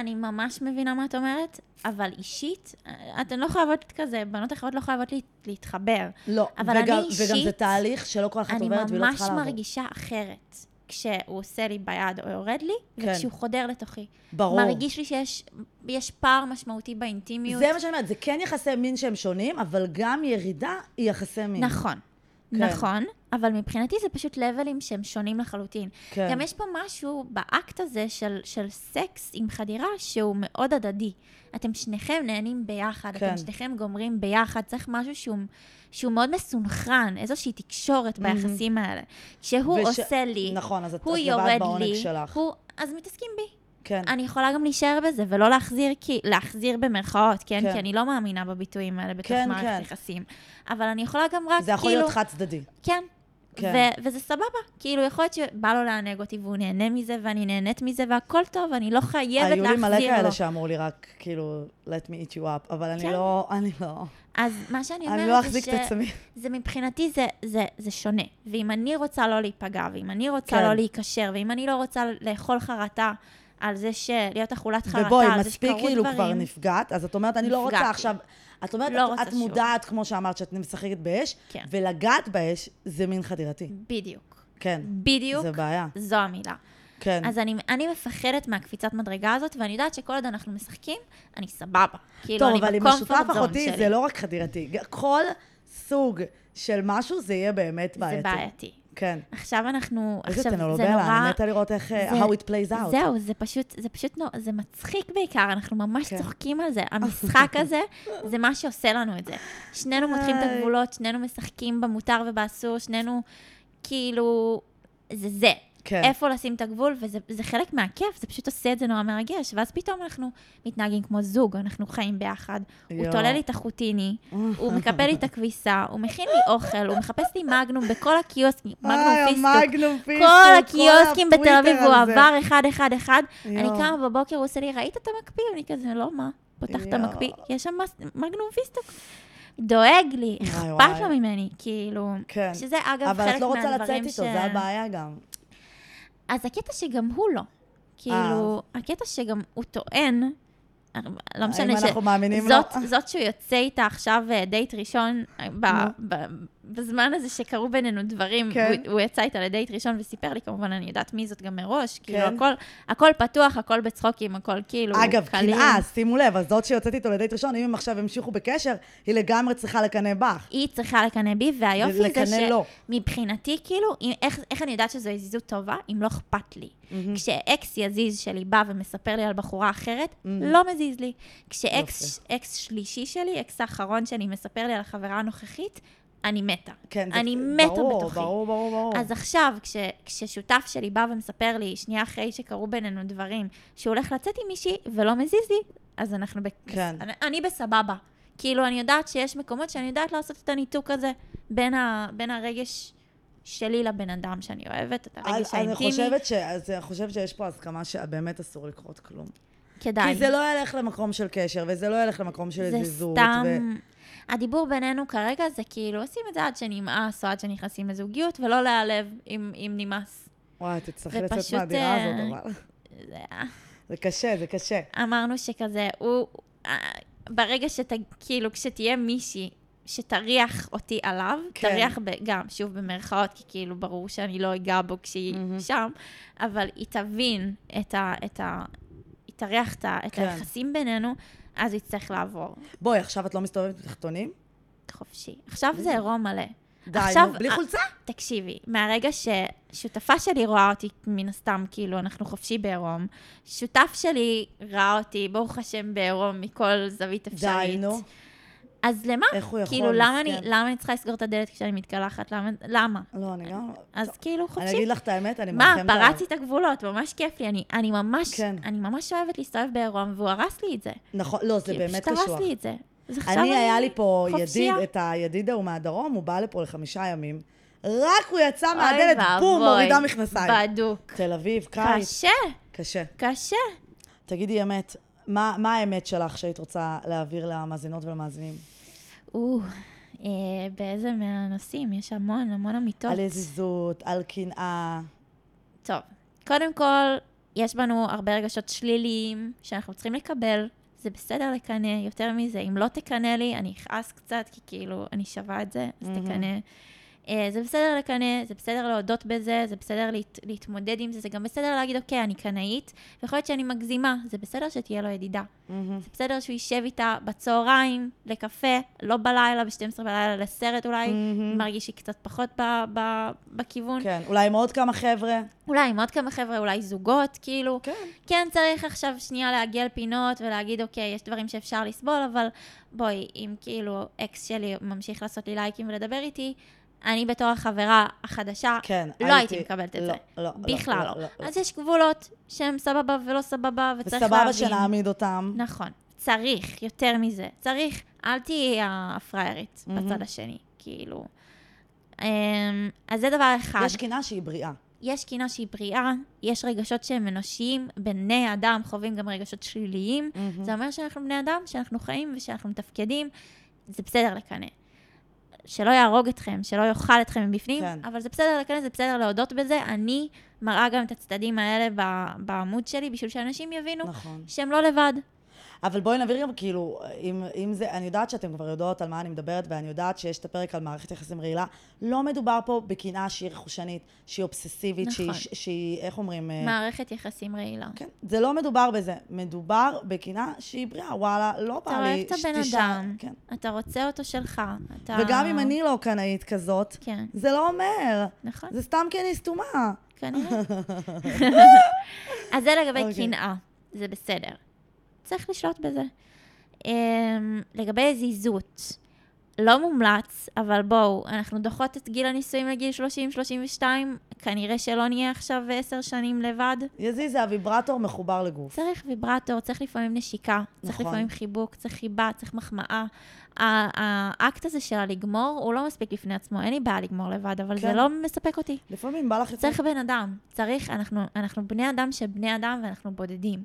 אני ממש מבינה מה את אומרת, אבל אישית, אתן לא חייבות כזה, בנות אחרות לא חייבות לה- להתחבר. לא, אבל וגם, אני אישית, וגם זה תהליך שלא כל אחת אני עוברת לא ממש צריכה לעבור. מרגישה אחרת כשהוא עושה לי ביד או יורד לי, כן. וכשהוא חודר לתוכי. ברור. מרגיש לי שיש יש פער משמעותי באינטימיות. זה מה שאני אומרת, זה כן יחסי מין שהם שונים, אבל גם ירידה היא יחסי מין. נכון. כן. נכון, אבל מבחינתי זה פשוט לבלים שהם שונים לחלוטין. כן. גם יש פה משהו באקט הזה של, של סקס עם חדירה שהוא מאוד הדדי. אתם שניכם נהנים ביחד, כן. אתם שניכם גומרים ביחד, צריך משהו שהוא, שהוא מאוד מסונכרן, איזושהי תקשורת ביחסים האלה. כשהוא וש- עושה לי, נכון, אז הוא את יורד לי, שלך. הוא, אז מתעסקים בי. כן. אני יכולה גם להישאר בזה ולא להחזיר, כי, להחזיר במרכאות, כן? כן. כי אני לא מאמינה בביטויים האלה בתוך כן, מערכת כן. יחסים. אבל אני יכולה גם רק, זה יכול כאילו... להיות חד צדדי. כן. כן. ו- וזה סבבה. כאילו, יכול להיות שבא לו לענג אותי והוא נהנה מזה ואני נהנית מזה והכל טוב, אני לא חייבת היו לי מלא להחזיר לו. כאלה שאמרו לי רק, כאילו, let me eat you up, אבל אני כן. לא, אני לא, אז מה שאני אומרת לא זה עצמי. זה מבחינתי זה, זה, זה שונה. ואם אני רוצה לא להיפגע, ואם אני רוצה כן. לא להיקשר, ואם אני לא רוצה לאכול חרטה על זה שלהיות אכולת חרטה, ובואי, על זה מספיק שקרו כאילו דברים, כבר נפגעת, אז את אומרת, אני לא רוצה נפגעתי. עכשיו... את אומרת, לא את- את. מודעת, כמו שאמרת, שאת משחקת באש, כן. ולגעת באש זה מין חדירתי. בדיוק. כן. בדיוק. זה בעיה. זו המילה. כן. אז אני, אני מפחדת מהקפיצת מדרגה הזאת, ואני יודעת שכל עוד אנחנו משחקים, אני סבבה. כאילו, טוב, אני אבל עם השותף אחותי. זה לא רק חדירתי. כל סוג של משהו זה יהיה באמת בעייתי. זה בעייתי. כן. עכשיו אנחנו... איזה עכשיו, זה נורא... אני מתה לראות איך, אה, זה- how it plays out. זהו, זה פשוט, זה פשוט, נו, זה מצחיק בעיקר, אנחנו ממש כן. צוחקים על זה. המשחק הזה, זה מה שעושה לנו את זה. שנינו מותחים את. הגבולות, שנינו משחקים במותר ובאסור, שנינו, כאילו, זה זה. כן. איפה לשים את הגבול, וזה זה חלק מהכיף, זה פשוט עושה את זה נורא מרגש, ואז פתאום אנחנו מתנהגים כמו זוג, אנחנו חיים ביחד. הוא יואו. תולה לי את החוטיני, הוא מקפל לי את הכביסה, הוא מכין לי אוכל, הוא מחפש לי מגנום בכל הקיוסקים, מגנום איי, פיסטוק. כל הקיוסקים בתל אביב, הוא. עבר אחד, אחד, אחד. אני. קמה בבוקר, הוא עושה לי, ראית את המקפיא? אני כזה, לא, מה? פותח את. המקפיא, יש שם מגנום פיסטוק. דואג לי, אכפת לו. ממני, כאילו. כן. שזה אגב אבל חלק את לא רוצה לצאת מהדברים איתו, זה הבעיה גם. אז הקטע שגם הוא לא. כאילו, הקטע שגם הוא טוען, לא משנה האם אנחנו מאמינים לו? זאת, זאת שהוא יוצא איתה עכשיו אה, דייט ראשון, אה, ב, ב, בזמן הזה שקרו בינינו דברים, כן. הוא, הוא יצא איתה לדייט ראשון וסיפר לי, כמובן, אני יודעת מי זאת גם מראש, כאילו, כן. הכל, הכל פתוח, הכל בצחוקים, הכל כאילו אגב. קנאה, שימו לב, אז זאת שיוצאת איתו לדייט ראשון, אם הם עכשיו המשיכו בקשר, היא לגמרי צריכה לקנא בך. היא צריכה לקנא בי, והיופי זה. שמבחינתי, כאילו, אם, איך, איך אני יודעת שזו הזיזות טובה? אם לא אכפת לי. כשאקס יזיז שלי בא ומספר לי על בחורה אחרת, לא מזיז לי. כשאקס אקס שלישי שלי, אקס האחרון שלי, מספר לי על החברה הנוכחית, אני מתה. כן, זה- אני מתה ברור, בתוכי. ברור, ברור, ברור. אז עכשיו, כש, כששותף שלי בא ומספר לי, שנייה אחרי שקרו בינינו דברים, שהוא הולך לצאת עם מישהי ולא מזיז לי, אז אנחנו... ב... כן. אני, אני בסבבה. כאילו, אני יודעת שיש מקומות שאני יודעת לעשות את הניתוק הזה בין, ה, בין הרגש שלי לבן אדם שאני אוהבת, את הרגש אז אני האינטימי. חושבת, ש... אז אני חושבת שיש פה הסכמה שבאמת אסור לקרות כלום. כדאי. כי זה לא ילך למקום של קשר, וזה לא ילך למקום של זה זיזות. סתם... ו... הדיבור בינינו כרגע זה כאילו, עושים את זה עד שנמאס, או עד שנכנסים לזוגיות, ולא להיעלב אם, אם נמאס. וואי, תצטרכי לצאת מהדירה אה, הזאת, אבל... זה... זה קשה, זה קשה. אמרנו שכזה, הוא, אה, ברגע שת... כאילו, כשתהיה מישהי שתריח אותי עליו, כן. כן. תריח ב, גם, שוב במרכאות, כי כאילו ברור שאני לא אגע בו כשהיא mm-hmm. שם, אבל היא תבין את ה... את ה היא תריח את, ה, את כן. היחסים בינינו, אז היא תצטרך לעבור. בואי, עכשיו את לא מסתובבת בתחתונים? חופשי. עכשיו זה עירום מלא. די, עכשיו, נו, בלי אה, חולצה? תקשיבי, מהרגע ששותפה שלי רואה אותי, מן הסתם, כאילו, אנחנו חופשי בעירום, שותף שלי ראה אותי, ברוך השם, בעירום מכל זווית אפשרית. די, נו. אז למה? איך הוא יכול, כאילו, למה אני. למה אני צריכה לסגור את הדלת כשאני מתקלחת? למה? למה? לא, אני גם... אז טוב, כאילו, אני חופשי. אגיד לך את האמת, אני מה, מרחמת עליו. פרצתי את הגבולות, ממש כיף לי. אני, אני ממש, כן. אני ממש אוהבת להסתובב בעירום, והוא הרס לי את זה. נכון, לא, זה כאילו, באמת פשוט קשוח. הרס לי את זה. אז עכשיו אני, היה לי פה חופשייה. ידיד, את הידיד ההוא מהדרום, הוא בא לפה לחמישה ימים. רק הוא יצא מהדלת, בום, מורידה מכנסיים. בדוק. תל אביב, קיץ, קשה, קשה. קשה. תגידי אמת, מה, מה האמת שלך שהיית רוצה להעביר למאזינות ולמאזינים? או, אה, באיזה מהנושאים? יש המון, המון אמיתות. על יזיזות, על קנאה. טוב, קודם כל, יש בנו הרבה רגשות שליליים שאנחנו צריכים לקבל. זה בסדר לקנא, יותר מזה, אם לא תקנא לי, אני אכעס קצת, כי כאילו, אני שווה את זה, אז תקנא. אה, זה בסדר לקנא, זה בסדר להודות בזה, זה בסדר להת, להתמודד עם זה, זה גם בסדר להגיד, אוקיי, אני קנאית, ויכול להיות שאני מגזימה, זה בסדר שתהיה לו ידידה. זה בסדר שהוא יישב איתה בצהריים, לקפה, לא בלילה, ב-12 בלילה, לסרט אולי, מרגיש שהיא קצת פחות ב- ב- בכיוון. כן, אולי עם עוד כמה חבר'ה. אולי עם עוד כמה חבר'ה, אולי זוגות, כאילו. כן. כן צריך עכשיו שנייה לעגל פינות ולהגיד, אוקיי, יש דברים שאפשר לסבול, אבל בואי, אם כאילו אקס שלי ממשיך לעשות לי לייקים ולדבר איתי, אני בתור החברה החדשה, כן, לא הייתי- הייתי מקבלת את לא, זה. לא, לא, בכלל לא, לא. לא, לא. אז יש גבולות שהם סבבה ולא סבבה, וצריך להבין. וסבבה שנעמיד אותם. נכון. צריך, יותר מזה. צריך, אל תהיי הפראיירית בצד השני, כאילו. אמ, אז זה דבר אחד. יש קנאה שהיא בריאה. יש קינה שהיא בריאה, יש רגשות שהם אנושיים, בני אדם חווים גם רגשות שליליים. זה אומר שאנחנו בני אדם, שאנחנו חיים ושאנחנו מתפקדים, זה בסדר לקנא. שלא יהרוג אתכם, שלא יאכל אתכם מבפנים, כן. אבל זה בסדר לקנא, זה בסדר להודות בזה. אני מראה גם את הצדדים האלה בעמוד שלי, בשביל שאנשים יבינו נכון. שהם לא לבד. אבל בואי נבהיר גם, כאילו, אם, אם זה, אני יודעת שאתם כבר יודעות על מה אני מדברת, ואני יודעת שיש את הפרק על מערכת יחסים רעילה. לא מדובר פה בקנאה שהיא רכושנית, שהיא אובססיבית, נכון. שהיא, שהיא, איך אומרים? אה, מערכת יחסים רעילה. כן, זה לא מדובר בזה. מדובר בקנאה שהיא בריאה, וואלה, לא בא אתה לי אוהב את הבן אדם, כן. אתה רוצה אותו שלך. אתה... וגם אם אני לא קנאית כזאת, כן, זה לא אומר. נכון. זה סתם כי אני סתומה. כנראה. אז זה לגבי אוקיי. קנאה, זה בסדר. צריך לשלוט בזה. Um, לגבי זיזות, לא מומלץ, אבל בואו, אנחנו דוחות את גיל הנישואים לגיל 30-32, כנראה שלא נהיה עכשיו עשר שנים לבד. יזיזה, הוויברטור מחובר לגוף. צריך ויברטור, צריך לפעמים נשיקה, צריך נכון. לפעמים חיבוק, צריך חיבה, צריך מחמאה. האקט הזה של הלגמור, הוא לא מספיק בפני עצמו, אין לי בעיה לגמור לבד, אבל זה כן. לא מספק אותי. לפעמים בא לך זה. צריך בן אדם, צריך, אנחנו, אנחנו בני אדם של בני אדם ואנחנו בודדים.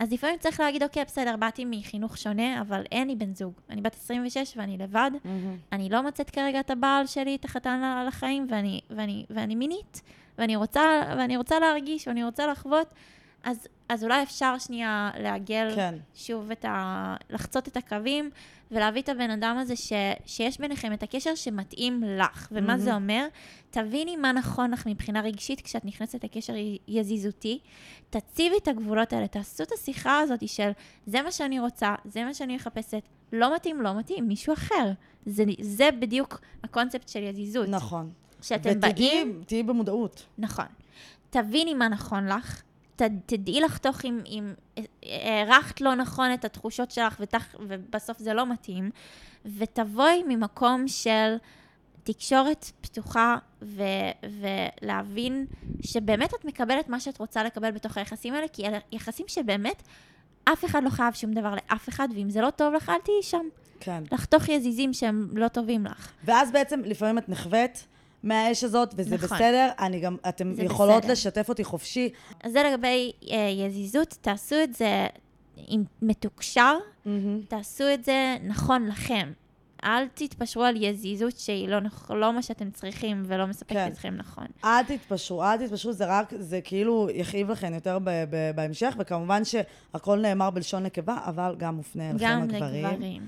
אז לפעמים צריך להגיד, אוקיי, בסדר, באתי מחינוך שונה, אבל אין לי בן זוג. אני בת 26 ואני לבד, מהמם. אני לא מוצאת כרגע את הבעל שלי, את החתן על החיים, ואני, ואני, ואני מינית, ואני רוצה, ואני רוצה להרגיש, ואני רוצה לחוות, אז, אז אולי אפשר שנייה לעגל כן. שוב את ה... לחצות את הקווים, ולהביא את הבן אדם הזה ש... שיש ביניכם את הקשר שמתאים לך. ומה זה אומר? תביני מה נכון לך מבחינה רגשית כשאת נכנסת לקשר יזיזותי. תציבי את הגבולות האלה, תעשו את השיחה הזאת של זה מה שאני רוצה, זה מה שאני מחפשת, לא מתאים, לא מתאים, מישהו אחר. זה, זה בדיוק הקונספט של יזיזות. נכון. שאתם ותדעי- באים... תהיי במודעות. נכון. תביני מה נכון לך, ת, תדעי לחתוך אם, אם אה, הערכת לא נכון את התחושות שלך ותח, ובסוף זה לא מתאים, ותבואי ממקום של תקשורת פתוחה ו, ולהבין שבאמת את מקבלת מה שאת רוצה לקבל בתוך היחסים האלה, כי אלה יחסים שבאמת אף אחד לא חייב שום דבר לאף אחד, ואם זה לא טוב לך, אל תהיי שם. כן. לחתוך יזיזים שהם לא טובים לך. ואז בעצם לפעמים את נחווית מהאש הזאת, וזה נכון. בסדר. אני גם, אתם יכולות בסדר. לשתף אותי חופשי. אז זה לגבי אה, יזיזות, תעשו את זה עם מתוקשר, תעשו את זה נכון לכם. אל תתפשרו על יזיזות שהיא לא, לא מה שאתם צריכים ולא מספקת כן. אתכם נכון. אל תתפשרו, אל תתפשרו, זה רק, זה כאילו יכאיב לכם יותר ב- ב- בהמשך, וכמובן שהכל נאמר בלשון נקבה, אבל גם מופנה אליכם גם הגברים. לגברים.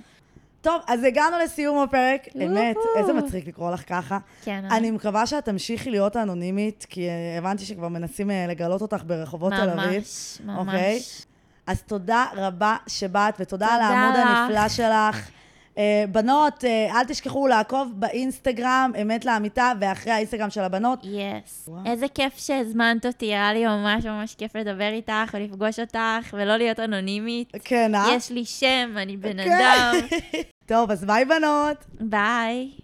טוב, אז הגענו לסיום הפרק. אמת. איזה מצחיק לקרוא לך ככה. כן, אני מקווה שאת תמשיכי להיות אנונימית, כי אה, הבנתי שכבר מנסים אה, לגלות אותך ברחובות תל אביב. ממש, ממש. אוקיי. אז תודה רבה שבאת, ותודה על העמוד. הנפלא שלך. אה, בנות, אה, אל תשכחו לעקוב באינסטגרם, אמת לאמיטה, ואחרי האינסטגרם של הבנות. yes. וואו. איזה כיף שהזמנת אותי, היה לי ממש ממש כיף לדבר איתך ולפגוש אותך ולא להיות אנונימית. כן, אה? יש לי שם, אני בן כן. אדם. טוב, אז ביי בנות. ביי.